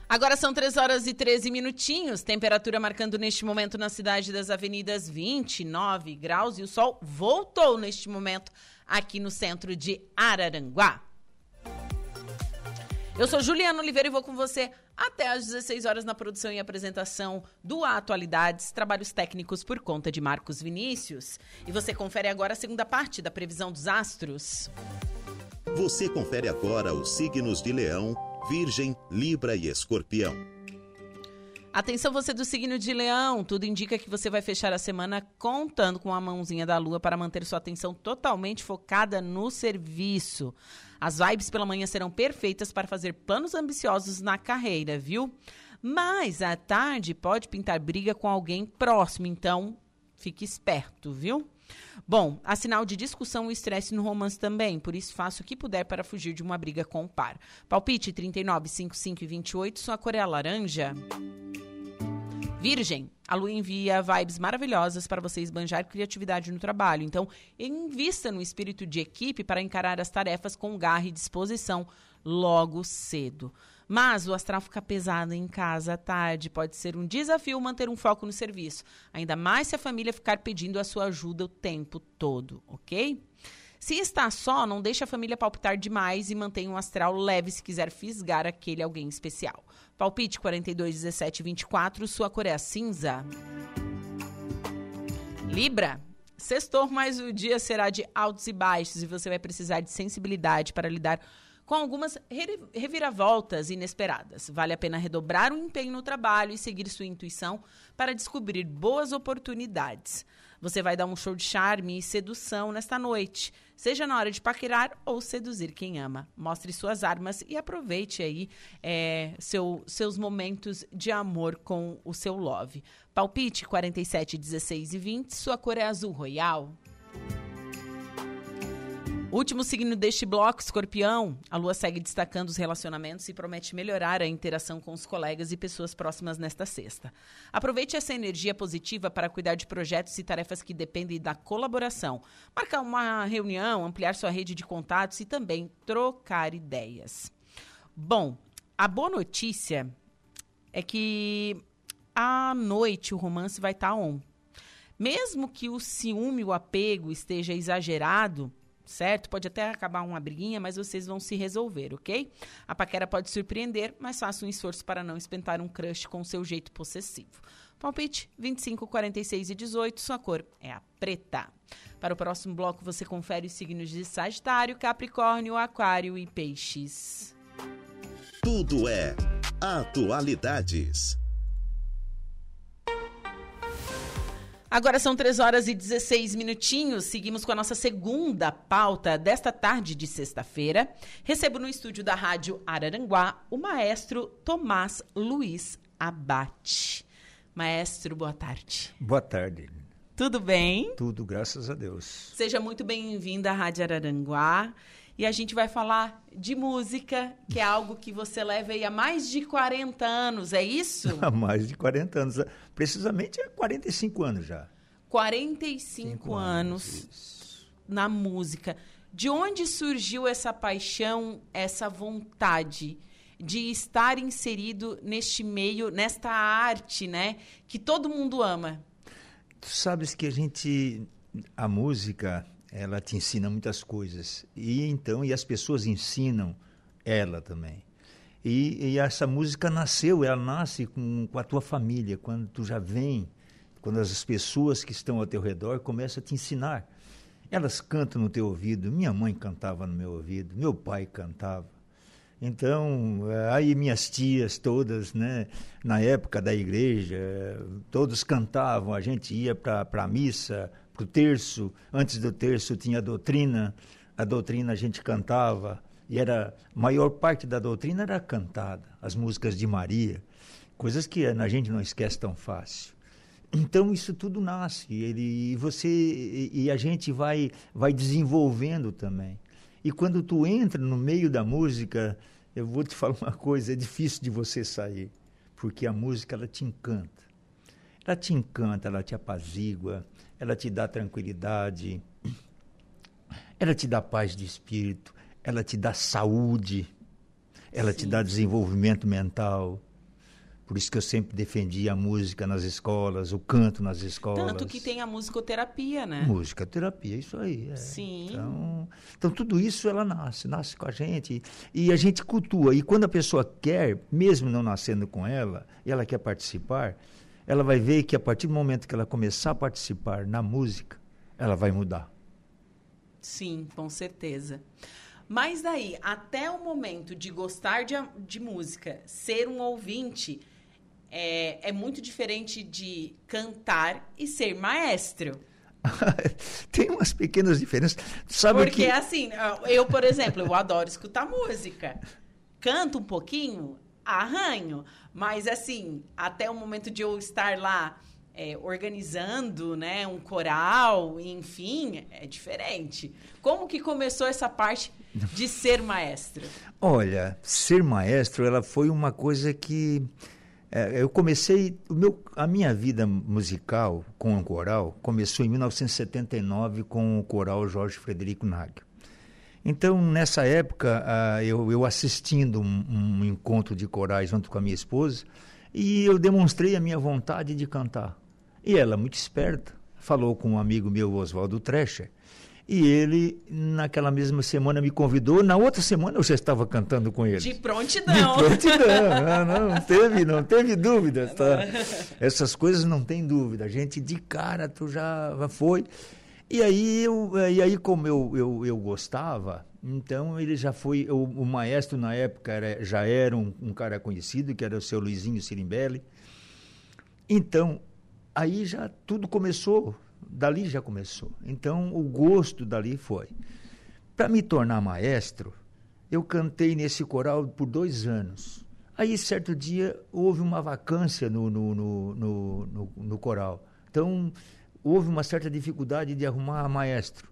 Agora são 3 horas e 13 minutinhos, temperatura marcando neste momento na cidade das avenidas 29 graus e o sol voltou neste momento aqui no centro de Araranguá. Eu sou Juliana Oliveira e vou com você até às 16 horas na produção e apresentação do Atualidades, trabalhos técnicos por conta de Marcos Vinícius. E você confere agora a segunda parte da previsão dos astros. Você confere agora os signos de Leão, Virgem, Libra e Escorpião. Atenção você do signo de Leão, tudo indica que você vai fechar a semana contando com a mãozinha da lua para manter sua atenção totalmente focada no serviço. As vibes pela manhã serão perfeitas para fazer planos ambiciosos na carreira, viu? Mas à tarde pode pintar briga com alguém próximo, então fique esperto, viu? Bom, há sinal de discussão e estresse no romance também, por isso faça o que puder para fugir de uma briga com o par. Palpite 39, 55 e 28, sua cor é a laranja. Virgem, a lua envia vibes maravilhosas para você esbanjar criatividade no trabalho. Então, invista no espírito de equipe para encarar as tarefas com garra e disposição logo cedo. Mas o astral fica pesado em casa à tarde. Pode ser um desafio manter um foco no serviço, ainda mais se a família ficar pedindo a sua ajuda o tempo todo, ok? Se está só, não deixe a família palpitar demais e mantenha um astral leve se quiser fisgar aquele alguém especial. Palpite 42, 17 24, sua cor é cinza. Libra. Sextor, mas o dia será de altos e baixos e você vai precisar de sensibilidade para lidar com algumas reviravoltas inesperadas. Vale a pena redobrar o empenho no trabalho e seguir sua intuição para descobrir boas oportunidades. Você vai dar um show de charme e sedução nesta noite, seja na hora de paquerar ou seduzir quem ama. Mostre suas armas e aproveite aí é, seu, seus momentos de amor com o seu love. Palpite 47, 16 e 20, sua cor é azul royal. Último signo deste bloco, escorpião. A lua segue destacando os relacionamentos e promete melhorar a interação com os colegas e pessoas próximas nesta sexta. Aproveite essa energia positiva para cuidar de projetos e tarefas que dependem da colaboração, marcar uma reunião, ampliar sua rede de contatos e também trocar ideias. Bom, a boa notícia é que à noite o romance vai estar on. Mesmo que o ciúme, o apego esteja exagerado, certo? Pode até acabar uma briguinha, mas vocês vão se resolver, ok? A paquera pode surpreender, mas faça um esforço para não espentar um crush com seu jeito possessivo. Palpite 25, 46 e 18, sua cor é a preta. Para o próximo bloco, você confere os signos de Sagitário, Capricórnio, Aquário e Peixes. Tudo é Atualidades. Agora são 3 horas e 16 minutinhos. Seguimos com a nossa segunda pauta desta tarde de sexta-feira. Recebo no estúdio da Rádio Araranguá o maestro Tomás Luiz Abate. Maestro, boa tarde. Boa tarde. Tudo bem? Tudo, graças a Deus. Seja muito bem-vindo à Rádio Araranguá. E a gente vai falar de música, que é algo que você leva aí há mais de 40 anos, é isso? Há mais de 40 anos. Precisamente há 45 anos já. 45 anos, anos na música. De onde surgiu essa paixão, essa vontade de estar inserido neste meio, nesta arte, né? Que todo mundo ama. Tu sabes que a gente. A música, ela te ensina muitas coisas. E então, e as pessoas ensinam ela também. E, e essa música nasceu, ela nasce com, com a tua família, quando tu já vem quando as pessoas que estão ao teu redor começam a te ensinar. Elas cantam no teu ouvido. Minha mãe cantava no meu ouvido, meu pai cantava. Então, eh, aí minhas tias todas, né, na época da igreja, todos cantavam, a gente ia para a missa, o terço, antes do terço tinha a doutrina, a doutrina a gente cantava, e era, a maior parte da doutrina era cantada, as músicas de Maria, coisas que a gente não esquece tão fácil. Então isso tudo nasce, ele, e você e, a gente vai vai desenvolvendo também. E quando tu entra no meio da música, eu vou te falar uma coisa, é difícil de você sair, porque a música ela te encanta. Ela te encanta, ela te apazigua, ela te dá tranquilidade, ela te dá paz de espírito, ela te dá saúde, ela Sim. te dá desenvolvimento mental. Por isso que eu sempre defendi a música nas escolas, o canto nas escolas. Tanto que tem a musicoterapia, né? Musicoterapia, isso aí. É. Sim. Então, então, tudo isso ela nasce, nasce com a gente. E a gente cultua. E quando a pessoa quer, mesmo não nascendo com ela, e ela quer participar, ela vai ver que a partir do momento que ela começar a participar na música, ela vai mudar. Sim, com certeza. Mas daí, até o momento de gostar de, de música, ser um ouvinte, é, é muito diferente de cantar e ser maestro. Tem umas pequenas diferenças. Sabe Porque, que... assim, eu, por exemplo, eu adoro escutar música. Canto um pouquinho, arranho. Mas, assim, até o momento de eu estar lá é, organizando né, um coral, enfim, é diferente. Como que começou essa parte de ser maestro? Olha, ser maestro, ela foi uma coisa que é, eu comecei o meu, a minha vida musical com o coral começou em 1979 com o coral Jorge Frederico Nagel. Então, nessa época, uh, eu, eu, assistindo um, um, encontro de corais junto com a minha esposa, e eu demonstrei a minha vontade de cantar. E ela, muito esperta, falou com um amigo meu, Oswaldo Trecher, e ele, naquela mesma semana, me convidou. Na outra semana eu já estava cantando com ele. De prontidão. De prontidão. não, não, teve, não teve dúvidas. Tá? Essas coisas não tem dúvida. A gente de cara, tu já foi. E aí, eu, e aí como eu, eu, eu gostava, então ele já foi, o, o maestro na época era, já era um, um, cara conhecido, que era o seu Luizinho Sirimbelli. Então, aí já tudo começou, dali já começou. Então o gosto dali foi. Para me tornar maestro, eu cantei nesse coral por dois anos. Aí, certo dia, houve uma vacância no, no, no, no, no coral. Então, houve uma certa dificuldade de arrumar maestro.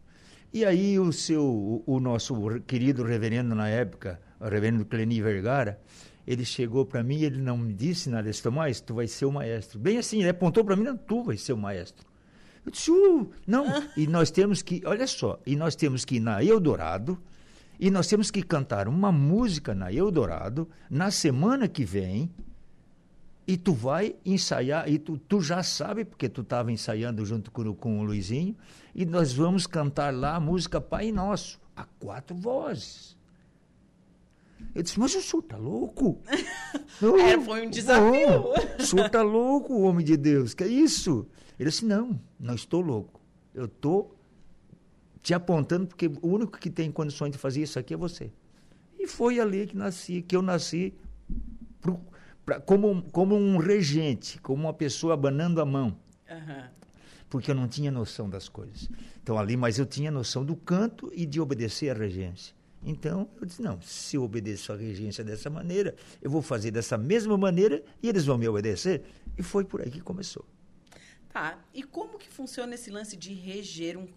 E aí o seu, o, o nosso querido reverendo na época, o reverendo Cleni Vergara, ele chegou para mim e ele não me disse nada, ele disse, Tomás, tu vai ser o maestro. Bem assim, ele apontou para mim, não, tu vai ser o maestro. Eu disse, uh, não, e nós temos que, olha só, e nós temos que ir na Eldorado, e nós temos que cantar uma música na Eldorado na semana que vem, e tu vai ensaiar, e tu, tu já sabe, porque tu estava ensaiando junto com, com o Luizinho, e nós vamos cantar lá a música Pai Nosso, a quatro vozes. Eu disse, mas o senhor está louco? Não, é, foi um desafio. O senhor está louco, homem de Deus, que é isso? Ele disse, não, não estou louco. Eu estou te apontando porque o único que tem condições de fazer isso aqui é você. E foi ali que nasci, que eu nasci pro, pra, como, como um regente, como uma pessoa abanando a mão. Uhum. Porque eu não tinha noção das coisas. Então ali, mas eu tinha noção do canto e de obedecer à regência. Então eu disse: não, se eu obedeço à regência dessa maneira, eu vou fazer dessa mesma maneira e eles vão me obedecer. E foi por aí que começou. Tá. E como que funciona esse lance de reger um,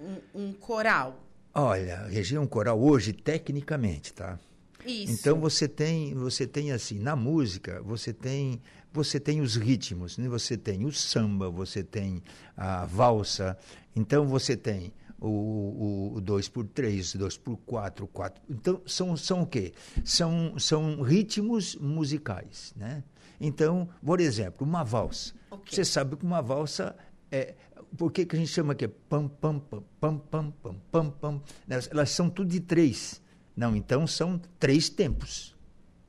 um, um coral? Olha, reger um coral hoje, tecnicamente, tá? Isso. Então você tem, você tem assim, na música, você tem, você tem os ritmos, né? Você tem o samba, você tem a valsa. Então você tem o, o, 2 por 3 2 por 4 4 Então são são o quê? São são ritmos musicais, né? Então, por exemplo, uma valsa. Okay. Você sabe que uma valsa é por que, que a gente chama que é pam pam pam pam pam pam pam pam? Elas são tudo de três. Não, então são três tempos,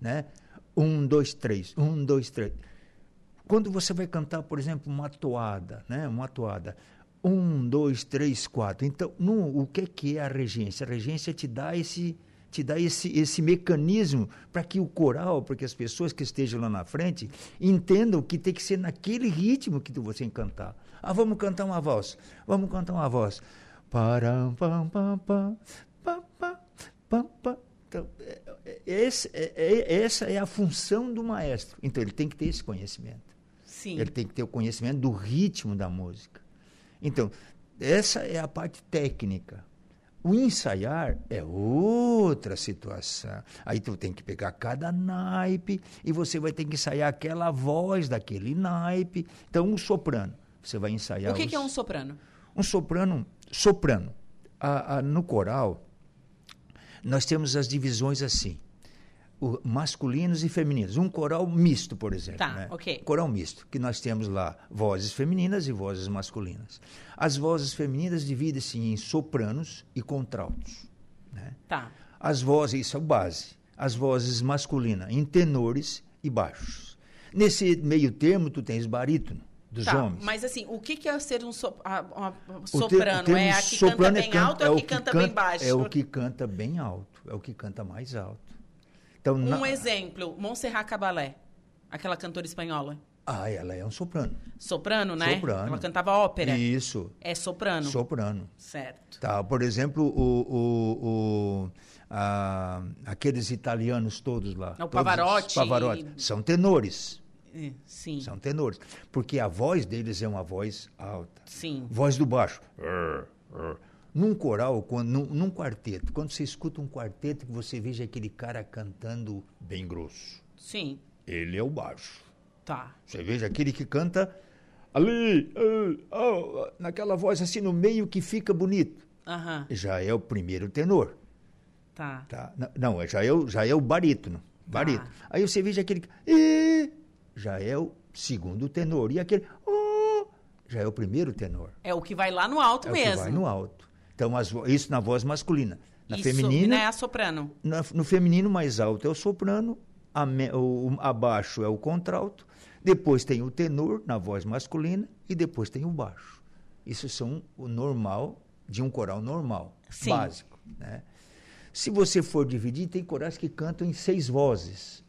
né? Um, dois, três. Um, dois, três. Quando você vai cantar, por exemplo, uma toada, né? Uma toada. Um, dois, três, quatro. Então, no, o que, que é a regência? A regência te dá esse, te dá esse, esse mecanismo para que o coral, para que as pessoas que estejam lá na frente entendam que tem que ser naquele ritmo que você cantar. Ah, vamos cantar uma voz. Vamos cantar uma voz. Param, pam, pam, pam, pam, pam, pam. Então, é, é, esse, é, é, essa é a função do maestro. Então, ele tem que ter esse conhecimento. Sim. Ele tem que ter o conhecimento do ritmo da música. Então, essa é a parte técnica. O ensaiar é outra situação. Aí tu tem que pegar cada naipe e você vai ter que ensaiar aquela voz daquele naipe. Então, um soprano. Você vai ensaiar. O que, os... que é um soprano? Um soprano. Soprano. A, a, no coral, nós temos as divisões assim o, masculinos e femininos. Um coral misto, por exemplo. Tá, né? ok. Coral misto, que nós temos lá vozes femininas e vozes masculinas. As vozes femininas dividem-se em sopranos e contraltos. Né? Tá. As vozes, isso é o base. As vozes masculinas em tenores e baixos. Nesse meio termo, tu tens barítono dos tá, homens. Mas assim, o que, que é ser um so, a, a, soprano? termo é a que canta é bem can- alto ou é a o que, canta, bem baixo? É o que canta bem alto, é o que canta mais alto. Então, Um na- exemplo, Montserrat Caballé, aquela cantora espanhola. Ah, ela é um soprano. Soprano, né? Soprano. Ela cantava ópera. Isso. É soprano. Soprano. Certo. Tá, por exemplo, o, o, o- a- aqueles italianos todos lá. É O todos Pavarotti. Pavarotti. São tenores. É, Sim. São tenores. Porque a voz deles é uma voz alta. Sim. Voz do baixo. Num coral, quando, num, num quarteto, quando você escuta um quarteto, que você veja aquele cara cantando bem grosso. Sim. Ele é o baixo. Tá. Você veja aquele que canta ali, ah, naquela voz assim no meio que fica bonito. Aham. Já é o primeiro tenor. Tá. Tá? Não, já é o, já é o barítono. barítono. Aí você veja aquele. que- "Ê", já é o segundo tenor. E aquele. "Oh", já é o primeiro tenor. É o que vai lá no alto é mesmo. o que vai no alto. Então, as isso na voz masculina. Na Isso, feminina. né, a soprano. na- no feminino, mais alto é o soprano, a o- abaixo é o contralto, depois tem o tenor na voz masculina e depois tem o baixo. Isso são o normal de um coral normal, Sim. básico. Né? Se você for dividir, tem corais que cantam em seis vozes.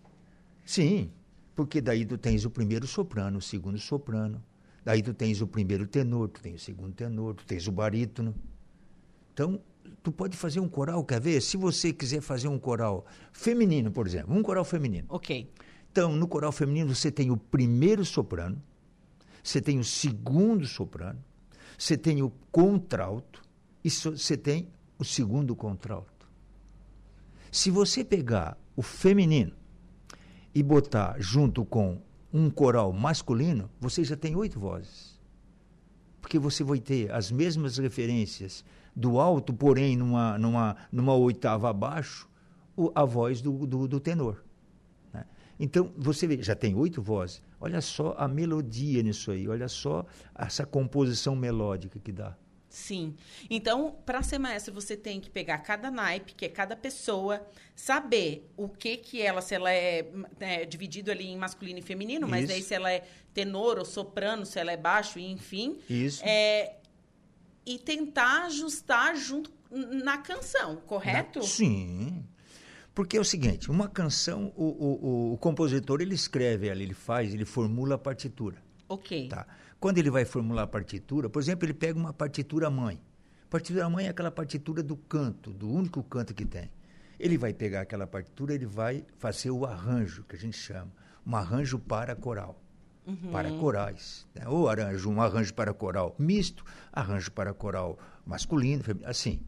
Sim, porque daí tu tens o primeiro soprano, o segundo soprano, daí tu tens o primeiro tenor, tu tens o segundo tenor, tu tens o barítono. Então, tu pode fazer um coral, quer ver? Se você quiser fazer um coral feminino, por exemplo, um coral feminino. Ok. Então, no coral feminino você tem o primeiro soprano, você tem o segundo soprano, você tem o contralto e você tem o segundo contralto. Se você pegar o feminino e botar junto com um coral masculino, você já tem oito vozes. Porque você vai ter as mesmas referências do alto, porém numa, numa, numa oitava abaixo, o- a voz do, do, do tenor. né? Então, você vê, já tem oito vozes. Olha só a melodia nisso aí, olha só essa composição melódica que dá. Sim. Então, para ser maestro, você tem que pegar cada naipe, que é cada pessoa, saber o que que ela, se ela é, é dividido ali em masculino e feminino, mas Isso. daí se ela é tenor ou soprano, se ela é baixo, enfim. Isso. É, e tentar ajustar junto na canção, correto? Sim. Porque é o seguinte, uma canção, o, o, o, o compositor ele escreve ela, ele faz, ele formula a partitura. Ok. Tá. Quando ele vai formular a partitura, por exemplo, ele pega uma partitura mãe. Partitura mãe é aquela partitura do canto, do único canto que tem. Ele vai pegar aquela partitura, ele vai fazer o arranjo, que a gente chama, um arranjo para coral. Uhum. Para corais. Né? Ou arranjo, um arranjo para coral misto, arranjo para coral masculino, feminino, assim.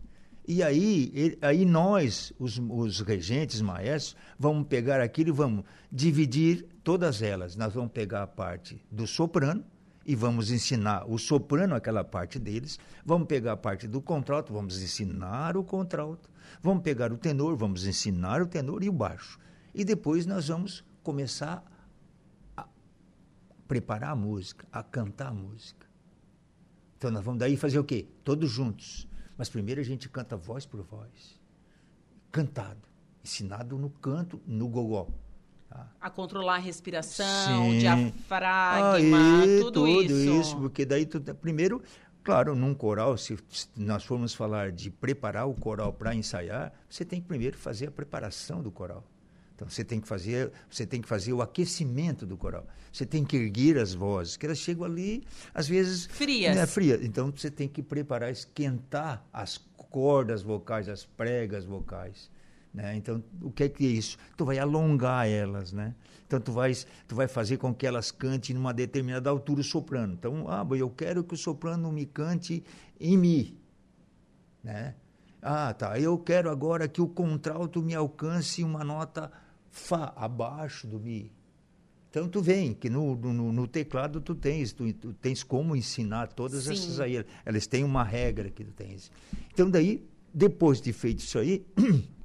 E aí, ele- aí nós, os, os regentes, maestros, vamos pegar aquilo e vamos dividir todas elas. Nós vamos pegar a parte do soprano e vamos ensinar o soprano aquela parte deles. Vamos pegar a parte do contralto, vamos ensinar o contralto. Vamos pegar o tenor, vamos ensinar o tenor e o baixo. E depois nós vamos começar a preparar a música, a cantar a música. Então nós vamos daí fazer o quê? Todos juntos. Mas primeiro a gente canta voz por voz. Cantado. Ensinado no canto, no gogó. A controlar a respiração, Sim. diafragma, Aí, tudo, tudo isso. isso. Porque daí, tu, primeiro, claro, num coral, se, se nós formos falar de preparar o coral para ensaiar, você tem que primeiro fazer a preparação do coral. Então você tem que fazer, você tem que fazer o aquecimento do coral. Você tem que erguer as vozes, que elas chegam ali às vezes frias. Né, fria. Então você tem que preparar, esquentar as cordas vocais, as pregas vocais. Né? Então, o que é que é isso? Tu vai alongar elas, né? Então, tu, vais, tu vai fazer com que elas cantem numa determinada altura o soprano. Então, ah, eu quero que o soprano me cante em Mi, né? Ah, tá. Eu quero agora que o contralto me alcance uma nota Fá abaixo do Mi. Então tu vem que no, no, no teclado tu tens, tu, tu, tens como ensinar todas Sim. essas aí. Elas têm uma regra que tu tens. Então daí, depois de feito isso aí,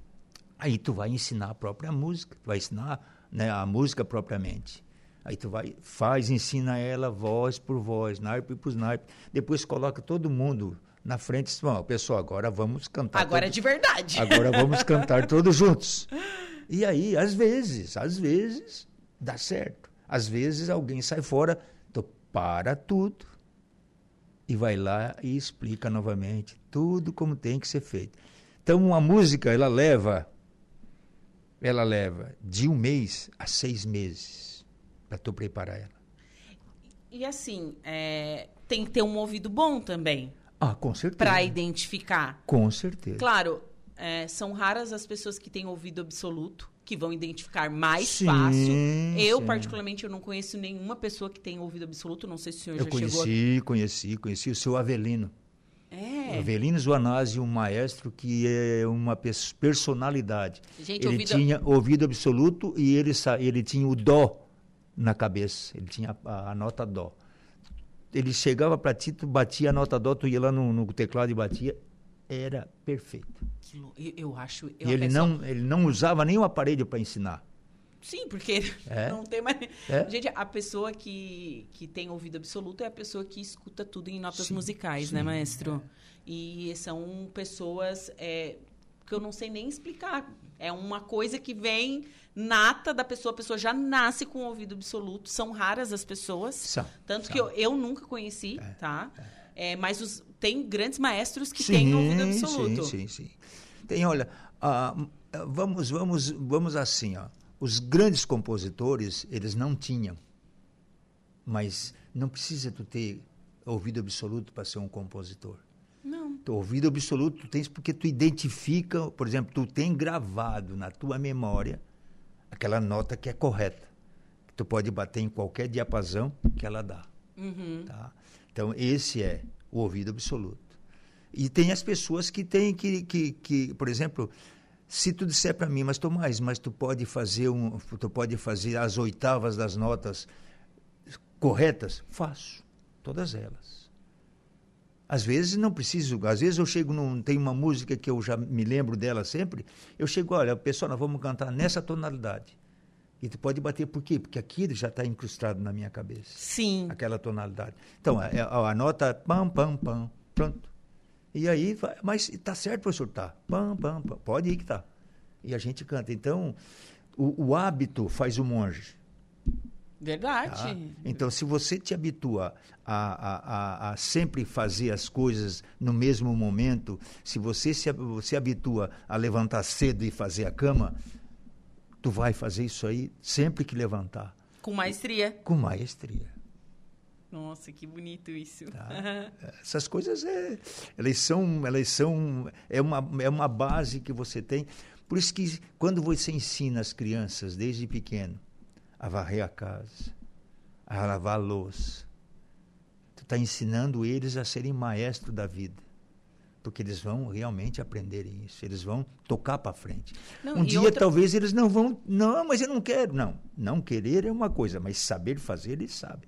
aí tu vai ensinar a própria música, tu vai ensinar né, a música propriamente. Aí tu vai, faz, ensina ela voz por voz, naipe por naipe. Depois coloca todo mundo na frente e diz, pessoal, agora vamos cantar. Agora é de verdade. Agora vamos cantar todos juntos. E aí, às vezes, às vezes, dá certo. Às vezes alguém sai fora, então para tudo e vai lá e explica novamente tudo como tem que ser feito. Então, uma música, ela leva, ela leva de um mês a seis meses para tu preparar ela. E assim, é, tem que ter um ouvido bom também. Ah, com certeza. Para identificar. Com certeza. Claro, é, são raras as pessoas que têm ouvido absoluto, que vão identificar mais sim, fácil. Eu, sim. particularmente, eu não conheço nenhuma pessoa que tenha ouvido absoluto. Não sei se o senhor eu já conheci, chegou... Eu conheci, conheci. Conheci o seu Avelino. É. Avelino Zuanazzi, um maestro que é uma personalidade. Gente, ele ouvido... tinha ouvido absoluto e ele, ele tinha o dó na cabeça. Ele tinha a, a nota dó. Ele chegava para ti, tu batia a nota dó, tu ia lá no, no teclado e batia era perfeito. Eu acho. Eu ele não, ele não usava o aparelho para ensinar. Sim, porque é. não tem mais. É. Gente, a pessoa que, que tem ouvido absoluto é a pessoa que escuta tudo em notas sim, musicais, né, sim, né, maestro? É. E são pessoas é, que eu não sei nem explicar. É uma coisa que vem nata da pessoa, a pessoa já nasce com ouvido absoluto. São raras as pessoas. São, tanto são. que eu, eu nunca conheci, é, tá? É. mas os, tem grandes maestros que sim, têm ouvido absoluto. Sim, sim, sim. Tem, olha, uh, vamos, vamos, vamos assim, ó. Os grandes compositores, eles não tinham. Mas não precisa tu ter ouvido absoluto para ser um compositor. Não. Tu ouvido absoluto tu tens porque tu identifica, por exemplo, tu tem gravado na tua memória aquela nota que é correta. Que tu pode bater em qualquer diapasão que ela dá. Uhum. Tá? Então, esse é o ouvido absoluto. E tem as pessoas que têm que, que, que por exemplo, se tu disser para mim, mas Tomás, mas tu pode fazer um, tu pode fazer as oitavas das notas corretas? Faço, todas elas. Às vezes não preciso, às vezes eu chego num, tem uma música que eu já me lembro dela sempre, eu chego, olha, pessoal, nós vamos cantar nessa tonalidade. E tu pode bater por quê? Porque aquilo já está incrustado na minha cabeça. Sim. Aquela tonalidade. Então, a, a, a nota pam, pam, pam, pronto. E aí, mas está certo, professor, tá. Pam, pam, pam. Pode ir que tá. E a gente canta. Então, o, o hábito faz o monge. Verdade. Tá? Então, se você te habitua a, a, a, a, sempre fazer as coisas no mesmo momento, se você se, se habitua a levantar cedo e fazer a cama, tu vai fazer isso aí sempre que levantar. Com maestria. Com maestria. Nossa, que bonito isso. Tá? Essas coisas é, elas são, elas são é uma é uma base que você tem. Por isso que quando você ensina as crianças desde pequeno a varrer a casa, a lavar a louça, tu está ensinando eles a serem maestro da vida porque eles vão realmente aprender isso, eles vão tocar para frente. Não, um dia outra... talvez eles não vão, não, mas eu não quero, não. Não querer é uma coisa, mas saber fazer eles sabem.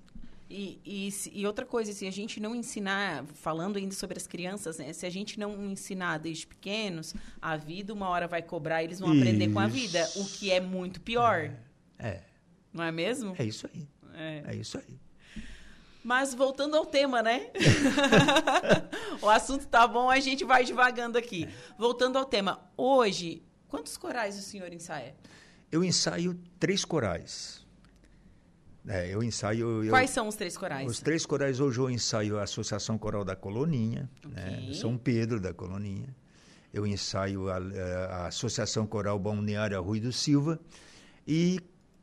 E, e, e, outra coisa, se a gente não ensinar, falando ainda sobre as crianças, né, se a gente não ensinar desde pequenos, a vida uma hora vai cobrar, eles vão isso. aprender com a vida, o que é muito pior. É. é. Não é mesmo? É isso aí. É, é isso aí. Mas voltando ao tema, né? o assunto tá bom, a gente vai devagando aqui. É. Voltando ao tema. Hoje, quantos corais o senhor ensaia? Eu ensaio três corais. É, eu ensaio. Eu, Quais são os três corais? Os três corais hoje eu ensaio a Associação Coral da Coloninha, né, Ok. São Pedro da Coloninha. Eu ensaio a, a Associação Coral Balneária Rui do Silva e,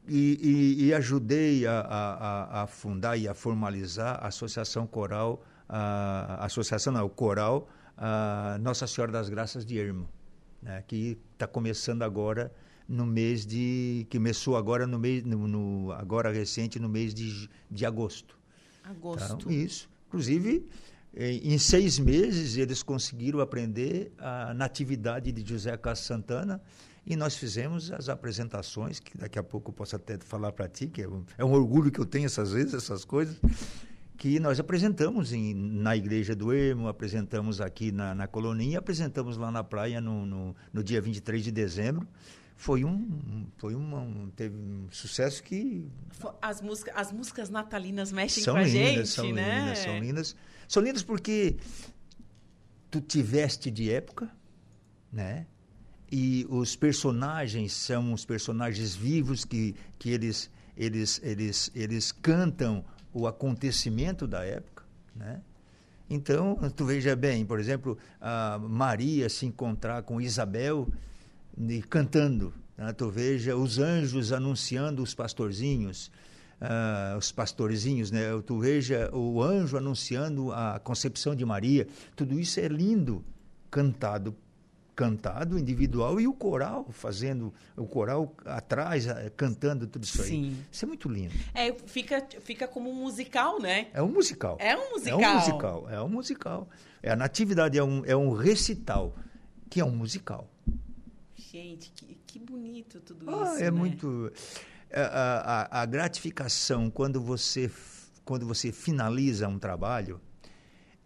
e, e- e ajudei a, a- a- fundar e a formalizar a Associação Coral, a, Associação não, Coral Nossa Senhora das Graças de Ermo, né, que está começando agora no mês de que começou agora no mês no, no- agora recente no mês de, de agosto. Agosto. Então, isso. Inclusive, em em seis meses, eles conseguiram aprender a natividade de José Cássio Santana e nós fizemos as apresentações, que daqui a pouco eu posso até falar para ti, que é um, é um orgulho que eu tenho essas vezes, essas coisas, que nós apresentamos em, na Igreja do Ermo, apresentamos aqui na, na Coloninha, apresentamos lá na praia no, no, no dia 23 de dezembro. Foi um, foi uma, um, teve um sucesso que As, música, as músicas natalinas mexem são com a lindas, gente, são né? lindas, são lindas. São lindas porque tu tiveste de época, né? E os personagens são os personagens vivos que, que eles, eles, eles, eles cantam o acontecimento da época, né? Então, tu veja bem, por exemplo, a Maria se encontrar com Isabel e cantando. Né? Tu veja os anjos anunciando os pastorzinhos, ah, os pastorzinhos, né? Tu veja o anjo anunciando a concepção de Maria. Tudo isso é lindo, cantado cantado individual e o coral fazendo o coral atrás eh, cantando tudo isso aí Sim. isso é muito lindo É, fica, fica como um musical, né? é um musical É um musical. é um musical é um musical é a natividade é um, é um recital que é um musical Gente, que, que bonito tudo Ah, isso. é né? muito a, a- a gratificação quando você quando você finaliza um trabalho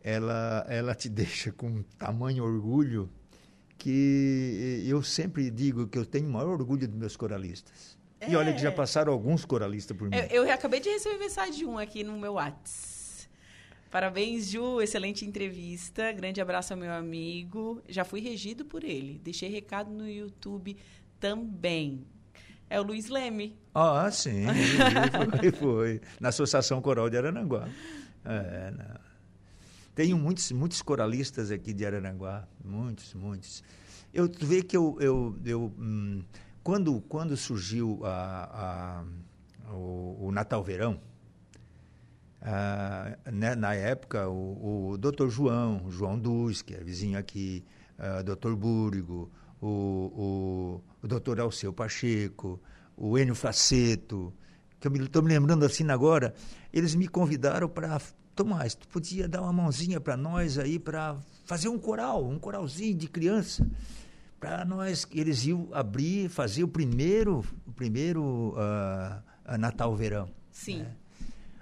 ela ela te deixa com tamanho orgulho que eu sempre digo que eu tenho o maior orgulho dos meus coralistas e olha que já É. passaram alguns coralistas por mim Eu, eu acabei de receber mensagem de um aqui no meu Whats. Parabéns, Ju. Excelente entrevista. Grande abraço ao meu amigo. Já fui regido por ele. Deixei recado no YouTube também. É o Luiz Leme. Ah, sim, foi, foi. Na Associação Coral de Araranguá. É. Tenho muitos, muitos coralistas aqui de Araranguá, muitos, muitos. Eu vê que eu, eu, eu hum, quando, quando surgiu a, a- o, o Natal Verão, ah, né, na época, o, o Dr. João, João Duz, que é vizinho aqui, ah, Dr. Búrigo, o, o, o Dr. Alceu Pacheco, o Enio Faceto, que eu estou me lembrando assim agora, eles me convidaram para Tomás, tu podia dar uma mãozinha para nós aí para fazer um coral, um coralzinho de criança, para nós, eles iam abrir, fazer o primeiro, o primeiro ah, Natal Verão. Sim.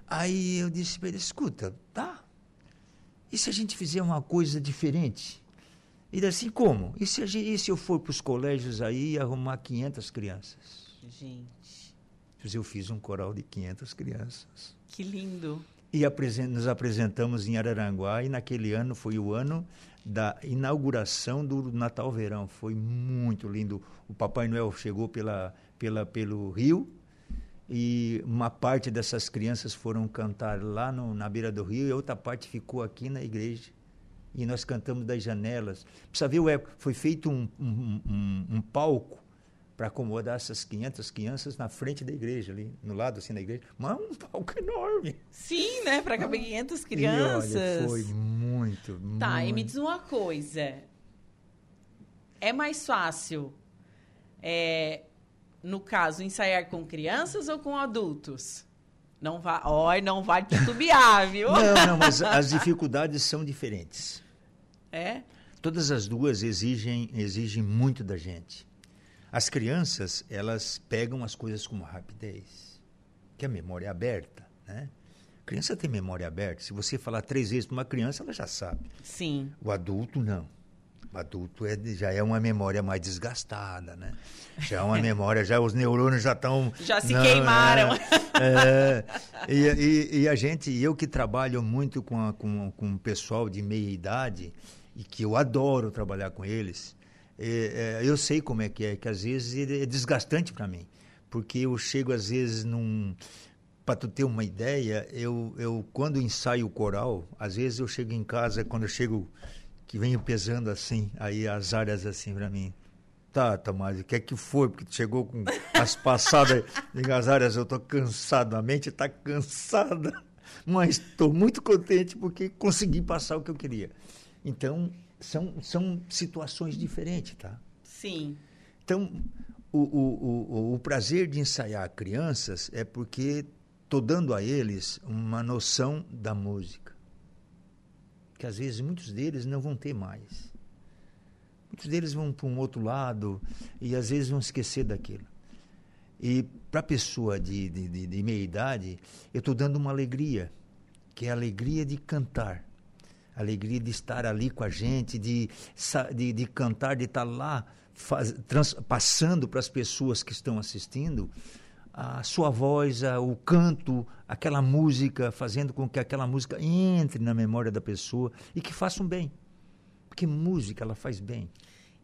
Aí eu disse para ele, escuta, tá? E se a gente fizer uma coisa diferente? Ele assim, como? E se, a gente, e se eu for para os colégios aí e arrumar 500 crianças? Gente, Pois Eu fiz um coral de 500 crianças. que lindo. E apresen- nos apresentamos em Araranguá e naquele ano foi o ano da inauguração do Natal Verão. Foi muito lindo. O Papai Noel chegou pela, pela, pelo rio e uma parte dessas crianças foram cantar lá no, na beira do rio e outra parte ficou aqui na igreja. E nós cantamos das janelas. Precisa ver, ué, foi feito um, um, um- um palco para acomodar essas 500 crianças na frente da igreja, ali, no lado assim da igreja. Mas um palco enorme. Sim, né? Para caber 500 E crianças. olha, foi muito, Tá, e me muito. diz uma coisa. É mais fácil, é, no caso, ensaiar com crianças ou com adultos? Não vai, ó, não vai titubear, viu? Não, não, mas as dificuldades são diferentes. É? Todas as duas exigem, exigem muito da gente. As crianças, elas pegam as coisas com rapidez, que é memória aberta, né? A criança tem memória aberta. Se você falar três vezes para uma criança, ela já sabe. Sim. O adulto, não. Adulto é, já é uma memória mais desgastada, né? Já é uma memória, já os neurônios já estão... Já se queimaram. É, é. E, e- e a gente, eu que trabalho muito com, a- com, com o pessoal de meia idade, e que eu adoro trabalhar com eles, É, é, eu sei como é que é, que às vezes é desgastante para mim, porque eu chego às vezes num para tu ter uma ideia, eu, eu quando ensaio o coral, às vezes eu chego em casa, quando eu chego, que venho pesando assim, aí as áreas assim para mim. Tá, Tomás, o que é que foi? Porque tu chegou com as passadas as áreas, eu tô cansado, a mente tá cansada, mas estou muito contente porque consegui passar o que eu queria. Então, são, são situações diferentes, tá? Sim. Então, o, o, o, o prazer de ensaiar crianças é porque estou dando a eles uma noção da música. Que às vezes muitos deles não vão ter mais. Muitos deles vão para um outro lado e às vezes vão esquecer daquilo. E para a pessoa de, de, de, de meia idade, eu estou dando uma alegria, que é a alegria de cantar. A alegria de estar ali com a gente, de, de, de cantar, de estar lá faz, trans, passando para as pessoas que estão assistindo a sua voz, a, o canto, aquela música, fazendo com que aquela música entre na memória da pessoa e que faça um bem. Porque música, ela faz bem.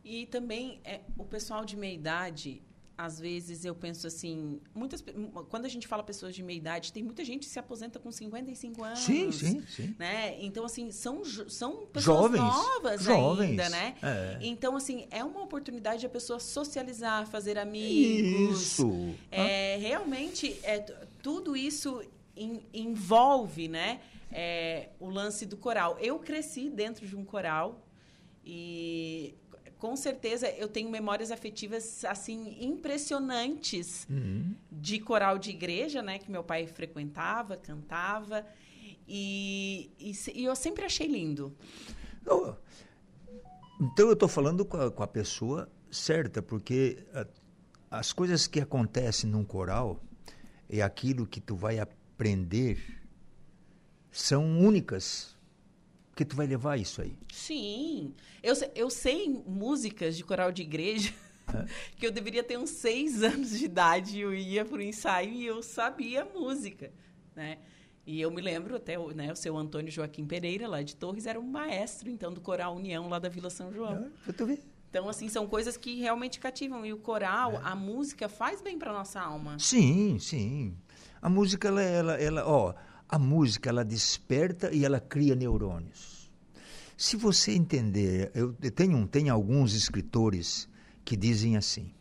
E também, é, o pessoal de meia idade, às vezes eu penso assim, muitas quando a gente fala pessoas de meia idade, tem muita gente que se aposenta com 55 anos. Sim, sim, sim. Né? Então assim, são são pessoas jovens, novas jovens, ainda, né? É. Então assim, é uma oportunidade de a pessoa socializar, fazer amigos. Isso. É, realmente é tudo isso in, envolve, né? É, o lance do coral. Eu cresci dentro de um coral e com certeza eu tenho memórias afetivas assim impressionantes uhum. de coral de igreja, né, que meu pai frequentava, cantava e, e, e eu sempre achei lindo. Não, então eu estou falando com a, com a, pessoa certa, porque a, as coisas que acontecem num coral é aquilo que tu vai aprender são únicas porque tu vai levar isso aí. Sim. Eu, eu sei músicas de coral de igreja é. que eu deveria ter uns seis anos de idade. Eu ia para o ensaio e eu sabia música, né? E eu me lembro até, né, o seu Antônio Joaquim Pereira, lá de Torres, era um maestro, então, do Coral União, lá da Vila São João. É, tu ver. Então, assim, são coisas que realmente cativam. E o coral, é. a música, faz bem para nossa alma. Sim, sim. A música, ela, ela, ela ó, a música ela desperta e ela cria neurônios. Se você entender, eu tenho, tenho alguns escritores que dizem assim: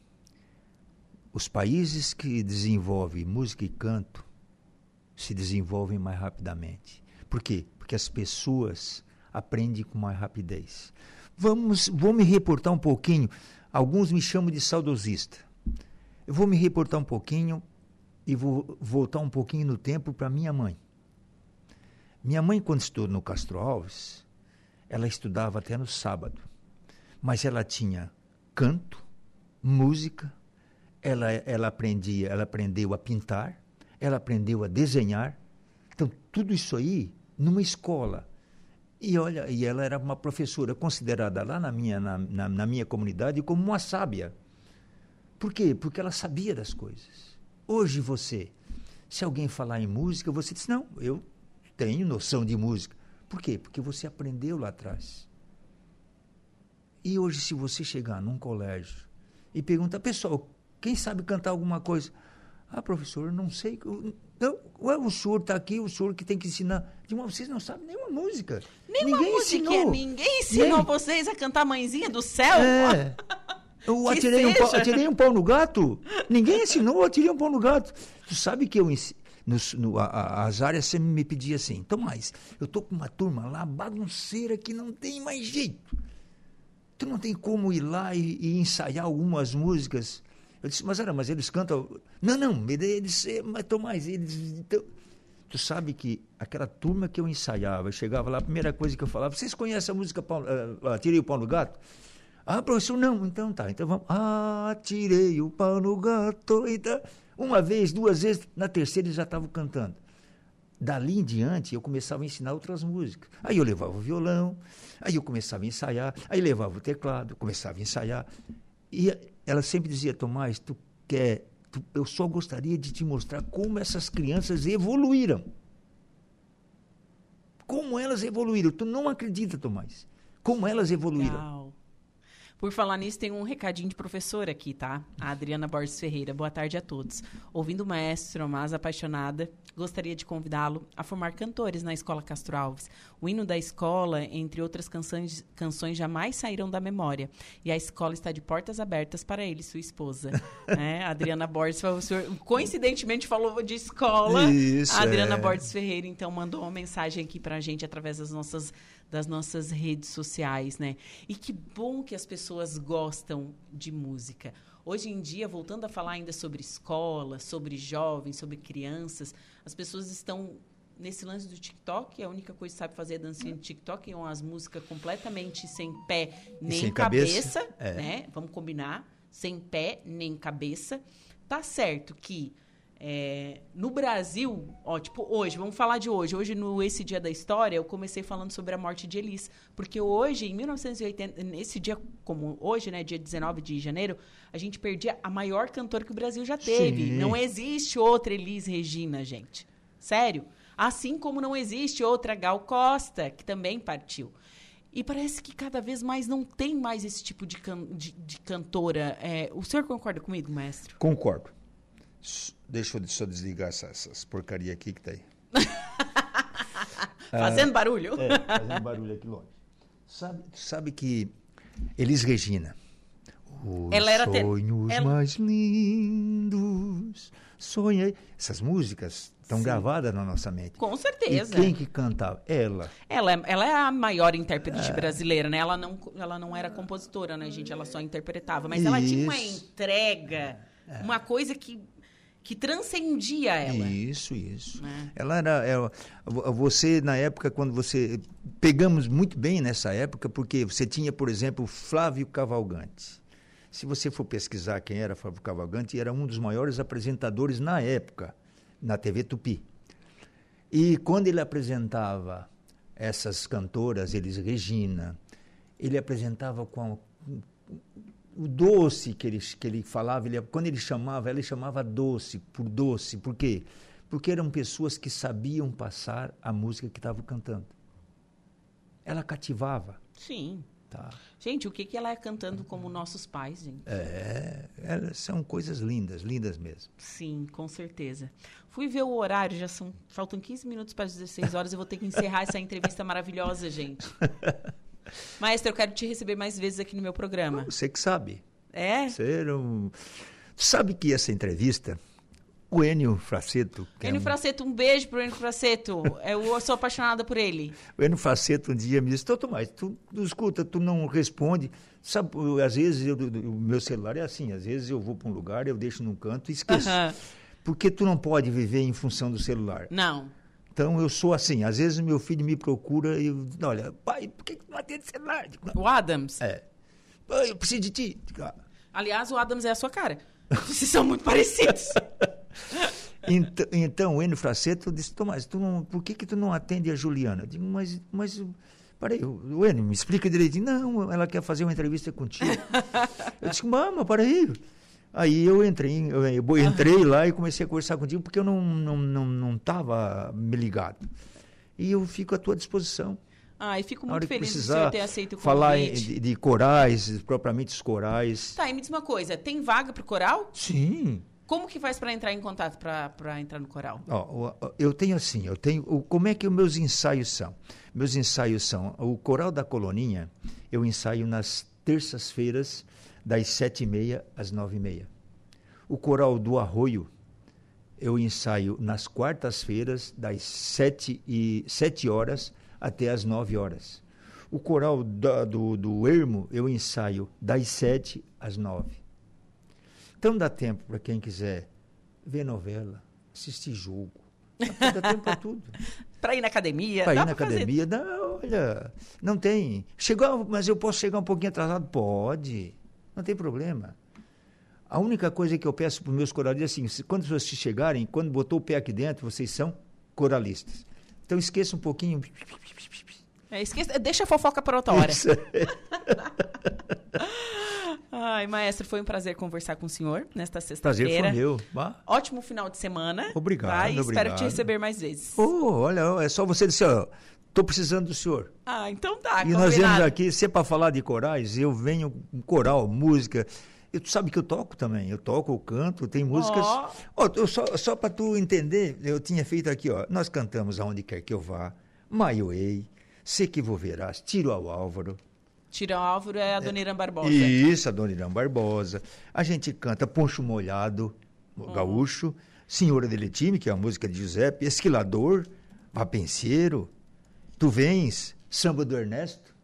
os países que desenvolvem música e canto se desenvolvem mais rapidamente. Por quê? Porque as pessoas aprendem com mais rapidez. Vamos, vou me reportar um pouquinho. Alguns me chamam de saudosista. Eu vou me reportar um pouquinho e vou voltar um pouquinho no tempo para minha mãe. Minha mãe, quando estudou no Castro Alves, ela estudava até no sábado. Mas ela tinha canto, música, ela, ela aprendia, ela aprendeu a pintar, ela aprendeu a desenhar. Então, tudo isso aí numa escola. E olha, e ela era uma professora considerada lá na minha, na, na, na minha comunidade como uma sábia. Por quê? Porque ela sabia das coisas. Hoje você, se alguém falar em música, você diz, não, eu tenho noção de música. Por quê? Porque você aprendeu lá atrás. E hoje, se você chegar num colégio e perguntar, pessoal, quem sabe cantar alguma coisa? Ah, professor, eu não sei. Não, ué, o senhor está aqui, o senhor que tem que ensinar. Vocês não sabem nenhuma música. Nenhuma ninguém música. Ensinou. Ninguém ensinou Nem... vocês a cantar Mãezinha do Céu? É. Eu atirei um, pau, atirei um pau no gato? Ninguém ensinou, eu atirei um pau no gato. Tu sabe que eu ensino nos, no, a, as áreas sempre me pediam assim, então mais, eu tô com uma turma lá, bagunceira, que não tem mais jeito. Tu não tem como ir lá e, e ensaiar algumas músicas. Eu disse, mas era, mas eles cantam. Não, não, eles, mas Tomás, eles. Então... Tu sabe que aquela turma que eu ensaiava, eu chegava lá, a primeira coisa que eu falava, vocês conhecem a música uh, Tirei o Pau no Gato? Ah, professor, não, então tá, então vamos. Ah, tirei o pau no gato. Então, uma vez, duas vezes, na terceira eles já estavam cantando. Dali em diante, eu começava a ensinar outras músicas. Aí eu levava o violão, aí eu começava a ensaiar, aí levava o teclado, começava a ensaiar. E ela sempre dizia, Tomás, tu quer, eu só gostaria de te mostrar como essas crianças evoluíram. Como elas evoluíram. Tu não acredita, Tomás. Como elas evoluíram. Legal. Por falar nisso, tem um recadinho de professora aqui, tá? A Adriana Borges Ferreira. Boa tarde a todos. Ouvindo o maestro, mas apaixonada, gostaria de convidá-lo a formar cantores na Escola Castro Alves. O hino da escola, entre outras canções, canções jamais saíram da memória. E a escola está de portas abertas para ele e sua esposa. é, a Adriana Borges, o senhor, coincidentemente, falou de escola. Isso, a Adriana é. Borges Ferreira, então, mandou uma mensagem aqui para a gente através das nossas das nossas redes sociais, né? E que bom que as pessoas gostam de música. Hoje em dia, voltando a falar ainda sobre escola, sobre jovens, sobre crianças, as pessoas estão nesse lance do TikTok, a única coisa que sabe fazer é dancinha de TikTok, é umas músicas completamente sem pé nem sem cabeça, cabeça, é. né? Vamos combinar, sem pé nem cabeça. Tá certo que é, no Brasil, ó, tipo, hoje, vamos falar de hoje. Hoje, no Esse Dia da História, eu comecei falando sobre a morte de Elis. Porque hoje, em 1980, nesse dia como hoje, né, dia 19 de janeiro, a gente perdia a maior cantora que o Brasil já teve. Sim. Não existe outra Elis Regina, gente. Sério. Assim como não existe outra Gal Costa, que também partiu. E parece que cada vez mais não tem mais esse tipo de, can de, de cantora. É, o senhor concorda comigo, mestre? Concordo. Deixa eu só desligar essa- essas porcaria aqui que tá aí. Fazendo barulho? É, fazendo barulho aqui longe. Sabe, sabe que Elis Regina, os Ela era sonhos ela- mais lindos, sonhei. Essas músicas estão gravadas na nossa mente. Com certeza. E quem que cantava? Ela. Ela, é- ela é a maior intérprete brasileira, né? Ela não, ela não era compositora, né, gente? Ela só interpretava. Mas ela tinha uma Isso. entrega, uma coisa que, que transcendia ela. Isso, isso. né? Ela era, ela- vo- você na época quando você pegamos muito bem nessa época porque você tinha, por exemplo, Flávio Cavalgante. Se você for pesquisar quem era Flávio Cavalgante, era um dos maiores apresentadores na época na TV Tupi. E quando ele apresentava essas cantoras, eles Regina, ele apresentava com o doce que ele, que ele falava, ele, quando ele chamava, ele chamava doce, por doce. Por quê? Porque eram pessoas que sabiam passar a música que estavam cantando. Ela cativava. Sim. Tá. Gente, o que, que ela é cantando como nossos pais, gente? É, elas são coisas lindas, lindas mesmo. Sim, com certeza. Fui ver o horário, já são. Faltam 15 minutos para as 16 horas. Eu vou ter que encerrar essa entrevista maravilhosa, gente. Maestro, eu quero te receber mais vezes aqui no meu programa. Você que sabe. É? Você não... Sabe que essa entrevista, o Enio Fraceto... é Enio um- Fraceto, um beijo pro Enio Fraceto. Eu sou apaixonada por ele. O Enio Faceto um dia me disse, Tô, Tomás, tu, tu escuta, tu não responde. Sabe, eu- às vezes eu- o meu celular é assim, às vezes eu vou para um lugar, eu deixo num canto e esqueço. Aham. Porque tu não pode viver em função do celular. Não. Então eu sou assim, às vezes meu filho me procura e eu, olha, pai, por que que tu não atende celular? O Adams? É. Pai, eu preciso de ti. "Ah." Aliás, o Adams é a sua cara. Vocês são muito parecidos. Então, então o Enio Fraceto disse, Tomás, tu não, por que que tu não atende a Juliana? Eu digo, mas, mas peraí, o o Enio, me explica direitinho. Não, ela quer fazer uma entrevista contigo. eu disse, mama, peraí. Aí eu entrei, eu, entrei lá e comecei a conversar contigo porque eu não não não não estava me ligado. E eu fico à tua disposição. Ai, fico Na hora muito feliz senhor ter aceito o convite. falar de, de corais, propriamente os corais. Tá, e me diz uma coisa, tem vaga pro coral? Sim. Como que faz para entrar em contato para entrar no coral? Ó, o- o- eu tenho assim, eu tenho. o- como é que os meus ensaios são? Meus ensaios são o coral da Coloninha. Eu ensaio nas terças-feiras das sete e meia às nove e meia. O coral do Arroio eu ensaio nas quartas-feiras das sete e sete horas até as nove horas. O coral da- do, do Ermo eu ensaio das sete às nove. Então dá tempo para quem quiser ver novela, assistir jogo. Dá tempo para tudo. Para ir na academia? Para ir na pra fazer. academia, não, olha, não tem. Chegou, mas eu posso chegar um pouquinho atrasado? Pode, não tem problema. A única coisa que eu peço para os meus coralistas é assim, quando vocês chegarem, quando botou o pé aqui dentro, vocês são coralistas. Então esqueça um pouquinho. É, esqueça, deixa a fofoca para outra hora. Isso. Ai, maestro, foi um prazer conversar com o senhor nesta Prazer sexta-feira. foi meu. Bah. Ótimo final de semana. Obrigado, tá? E espero obrigado. te receber mais vezes. Oh, olha, é só você dizer, ó, Estou precisando do senhor. Ah, então tá. E nós viemos aqui, se é para falar de corais, eu venho com coral, música. E tu sabe que eu toco também. Eu toco, eu canto, tem músicas. Oh. oh, só, só para tu entender, eu tinha feito aqui, ó. Nós cantamos aonde quer que eu vá, Maioei, Se que vou verás, Tiro ao Álvaro. Tiro ao Álvaro é a Dona Irã Barbosa. Isso, a Dona Irã Barbosa. A gente canta Poncho Molhado. Gaúcho, Senhora de Letime, que é a música de Giuseppe, Esquilador, Vapenseiro. Tu vens, samba do Ernesto.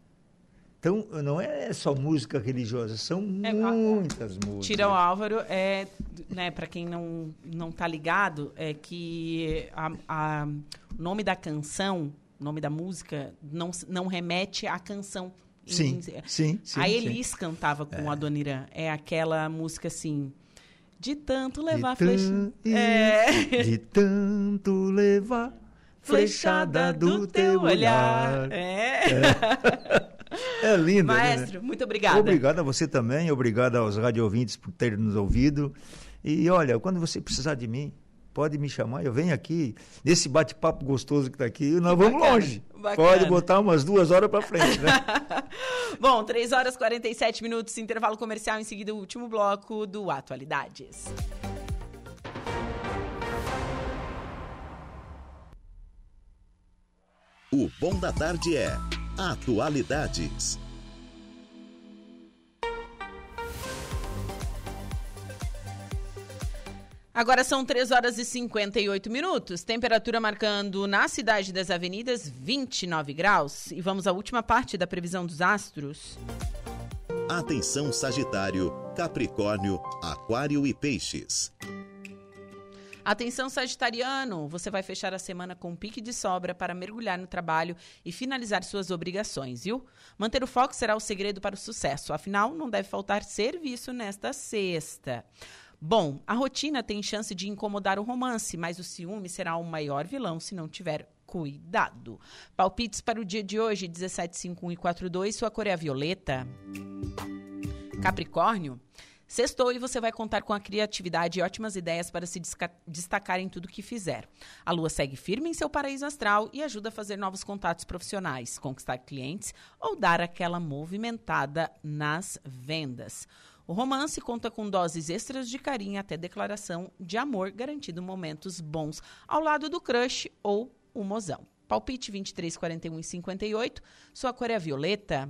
Então, não é só música religiosa, são é, muitas a, músicas. Tirão Álvaro é, né, para quem não não tá ligado, é que o nome da canção, o nome da música não não remete à canção. Sim, em, sim, sim. A Elis sim. cantava com é. a Dona Irã. É aquela música assim, de tanto levar de flecha. É. De tanto levar flechada do teu olhar. É. É, é lindo. Né? Maestro, né? muito obrigada. Obrigado a você também, obrigado aos radio ouvintes por terem nos ouvido. E olha, quando você precisar de mim, pode me chamar, eu venho aqui, nesse bate-papo gostoso que está aqui, nós vamos bacana, longe. Bacana. Pode botar umas duas horas para frente, né? Bom, 3 horas e 47 minutos, intervalo comercial, em seguida o último bloco do Atualidades. O Bom da Tarde é Atualidades. Agora são 3 horas e 58 minutos. Temperatura marcando na cidade das avenidas 29 graus. E vamos à última parte da previsão dos astros. Atenção Sagitário, Capricórnio, Aquário e Peixes. Atenção, Sagitariano! Você vai fechar a semana com um pique de sobra para mergulhar no trabalho e finalizar suas obrigações, viu? Manter o foco será o segredo para o sucesso. Afinal, não deve faltar serviço nesta sexta. Bom, a rotina tem chance de incomodar o romance, mas o ciúme será o maior vilão se não tiver cuidado. Palpites para o dia de hoje, 17, 51 e 42. Sua cor é a violeta. Capricórnio. Sextou e você vai contar com a criatividade e ótimas ideias para se destacar em tudo que fizer. A lua segue firme em seu paraíso astral e ajuda a fazer novos contatos profissionais, conquistar clientes ou dar aquela movimentada nas vendas. O romance conta com doses extras de carinho até declaração de amor, garantindo momentos bons ao lado do crush ou o mozão. Palpite 23, 41 e 58. Sua cor é violeta.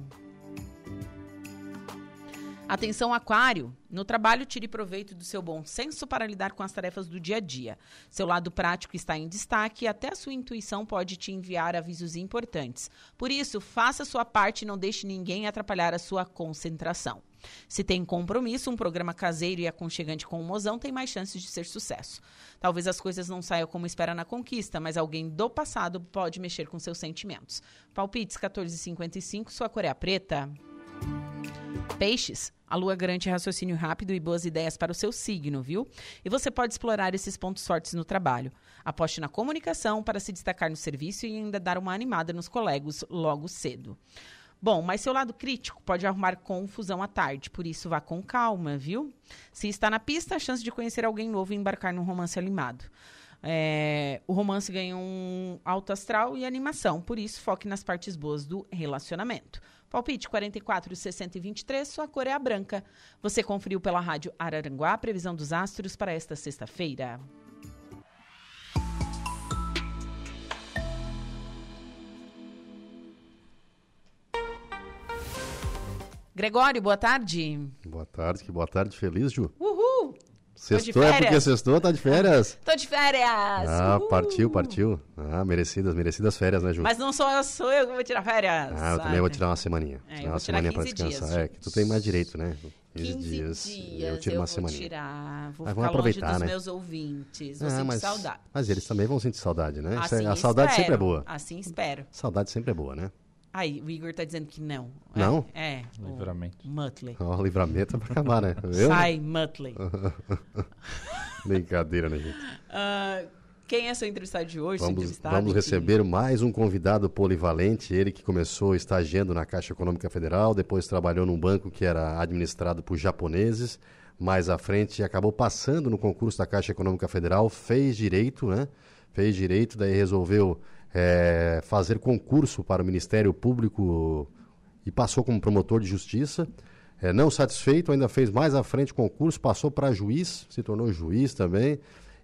Atenção, Aquário. No trabalho, tire proveito do seu bom senso para lidar com as tarefas do dia a dia. Seu lado prático está em destaque e até a sua intuição pode te enviar avisos importantes. Por isso, faça sua parte e não deixe ninguém atrapalhar a sua concentração. Se tem compromisso, um programa caseiro e aconchegante com o mozão tem mais chances de ser sucesso. Talvez as coisas não saiam como espera na conquista, mas alguém do passado pode mexer com seus sentimentos. Palpites 1455, sua cor é preta. Peixes, a lua garante raciocínio rápido e boas ideias para o seu signo, viu? E você pode explorar esses pontos fortes no trabalho. Aposte na comunicação para se destacar no serviço e ainda dar uma animada nos colegas logo cedo. Bom, mas seu lado crítico pode arrumar confusão à tarde, por isso vá com calma, viu? Se está na pista, a chance de conhecer alguém novo e embarcar num romance animado. É, o romance ganha um alto astral e animação, por isso foque nas partes boas do relacionamento. Palpite 44, 60 e 23, sua cor é a branca. Você conferiu pela rádio Araranguá a previsão dos astros para esta sexta-feira. Gregório, boa tarde. Boa tarde, que boa tarde, feliz, Ju. Uhul! Sextou é porque sextou, tá de férias? Tô de férias! Ah, Uhul. partiu, partiu. Ah, merecidas, merecidas férias, né, Ju? Mas não sou eu, sou eu que vou tirar férias. Ah, eu também vou tirar uma semaninha. É, tirar uma semaninha pra descansar. Dias, é, que tu tem mais direito, né? 15 dias. dias eu tiro uma semana. Tirar, vou ah, ficar aproveitar, longe dos né? meus ouvintes. Vou ah, mas, saudade. Mas eles também vão sentir saudade, né? Assim a saudade espero, sempre é boa. Assim espero. Saudade sempre é boa, né? Aí, o Igor tá dizendo que não. Não? É. é livramento. Muttley. Ó, oh, livramento é pra acabar, né? Viu? Sai, Muttley. Brincadeira, né, gente? Uh, quem é seu entrevistado de hoje? Vamos, vamos receber mais um convidado polivalente, ele que começou estagiando na Caixa Econômica Federal, depois trabalhou num banco que era administrado por japoneses, mais à frente acabou passando no concurso da Caixa Econômica Federal, fez direito, né? Fez direito, daí resolveu é, fazer concurso para o Ministério Público e passou como promotor de justiça. É, não satisfeito, ainda fez mais à frente concurso, passou para juiz, se tornou juiz também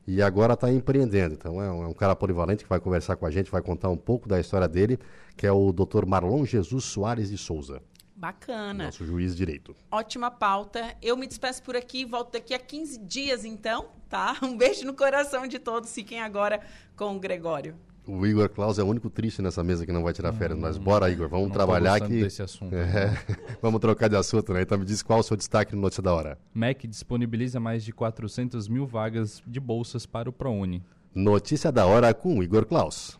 e agora está empreendendo. Então é um, é um, cara polivalente que vai conversar com a gente, vai contar um pouco da história dele, que é o Dr. Marlon Jesus Soares de Souza. Bacana. Nosso juiz de direito. Ótima pauta. Eu me despeço por aqui, volto daqui a 15 dias então, tá? Um beijo no coração de todos. Fiquem agora com o Gregório. O Igor Klaus é o único triste nessa mesa que não vai tirar férias. Mas bora, Igor, vamos trabalhar aqui. desse assunto. É, vamos trocar de assunto, né? Então me diz qual o seu destaque no Notícia da Hora. MEC disponibiliza mais de 400 mil vagas de bolsas para o ProUni. Notícia da Hora com o Igor Klaus.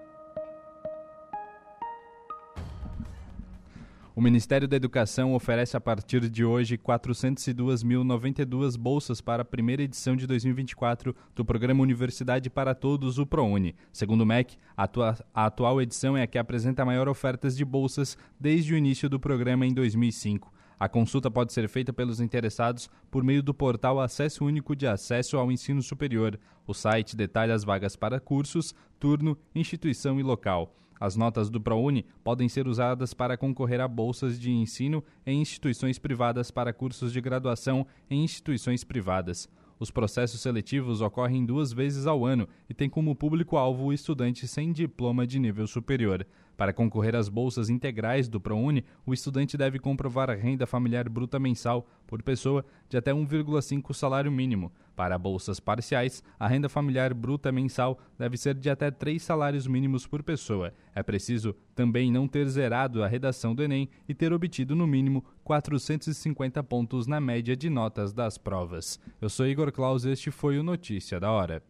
O Ministério da Educação oferece a partir de hoje 402.092 bolsas para a primeira edição de 2024 do programa Universidade para Todos, o ProUni. Segundo o MEC, a, a atual edição é a que apresenta maior ofertas de bolsas desde o início do programa em 2005. A consulta pode ser feita pelos interessados por meio do portal Acesso Único de Acesso ao Ensino Superior. O site detalha as vagas para cursos, turno, instituição e local. As notas do ProUni podem ser usadas para concorrer a bolsas de ensino em instituições privadas para cursos de graduação em instituições privadas. Os processos seletivos ocorrem duas vezes ao ano e têm como público-alvo o estudante sem diploma de nível superior. Para concorrer às bolsas integrais do ProUni, o estudante deve comprovar a renda familiar bruta mensal por pessoa de até 1,5 salário mínimo. Para bolsas parciais, a renda familiar bruta mensal deve ser de até três salários mínimos por pessoa. É preciso também não ter zerado a redação do Enem e ter obtido no mínimo 450 pontos na média de notas das provas. Eu sou Igor Claus e este foi o Notícia da Hora.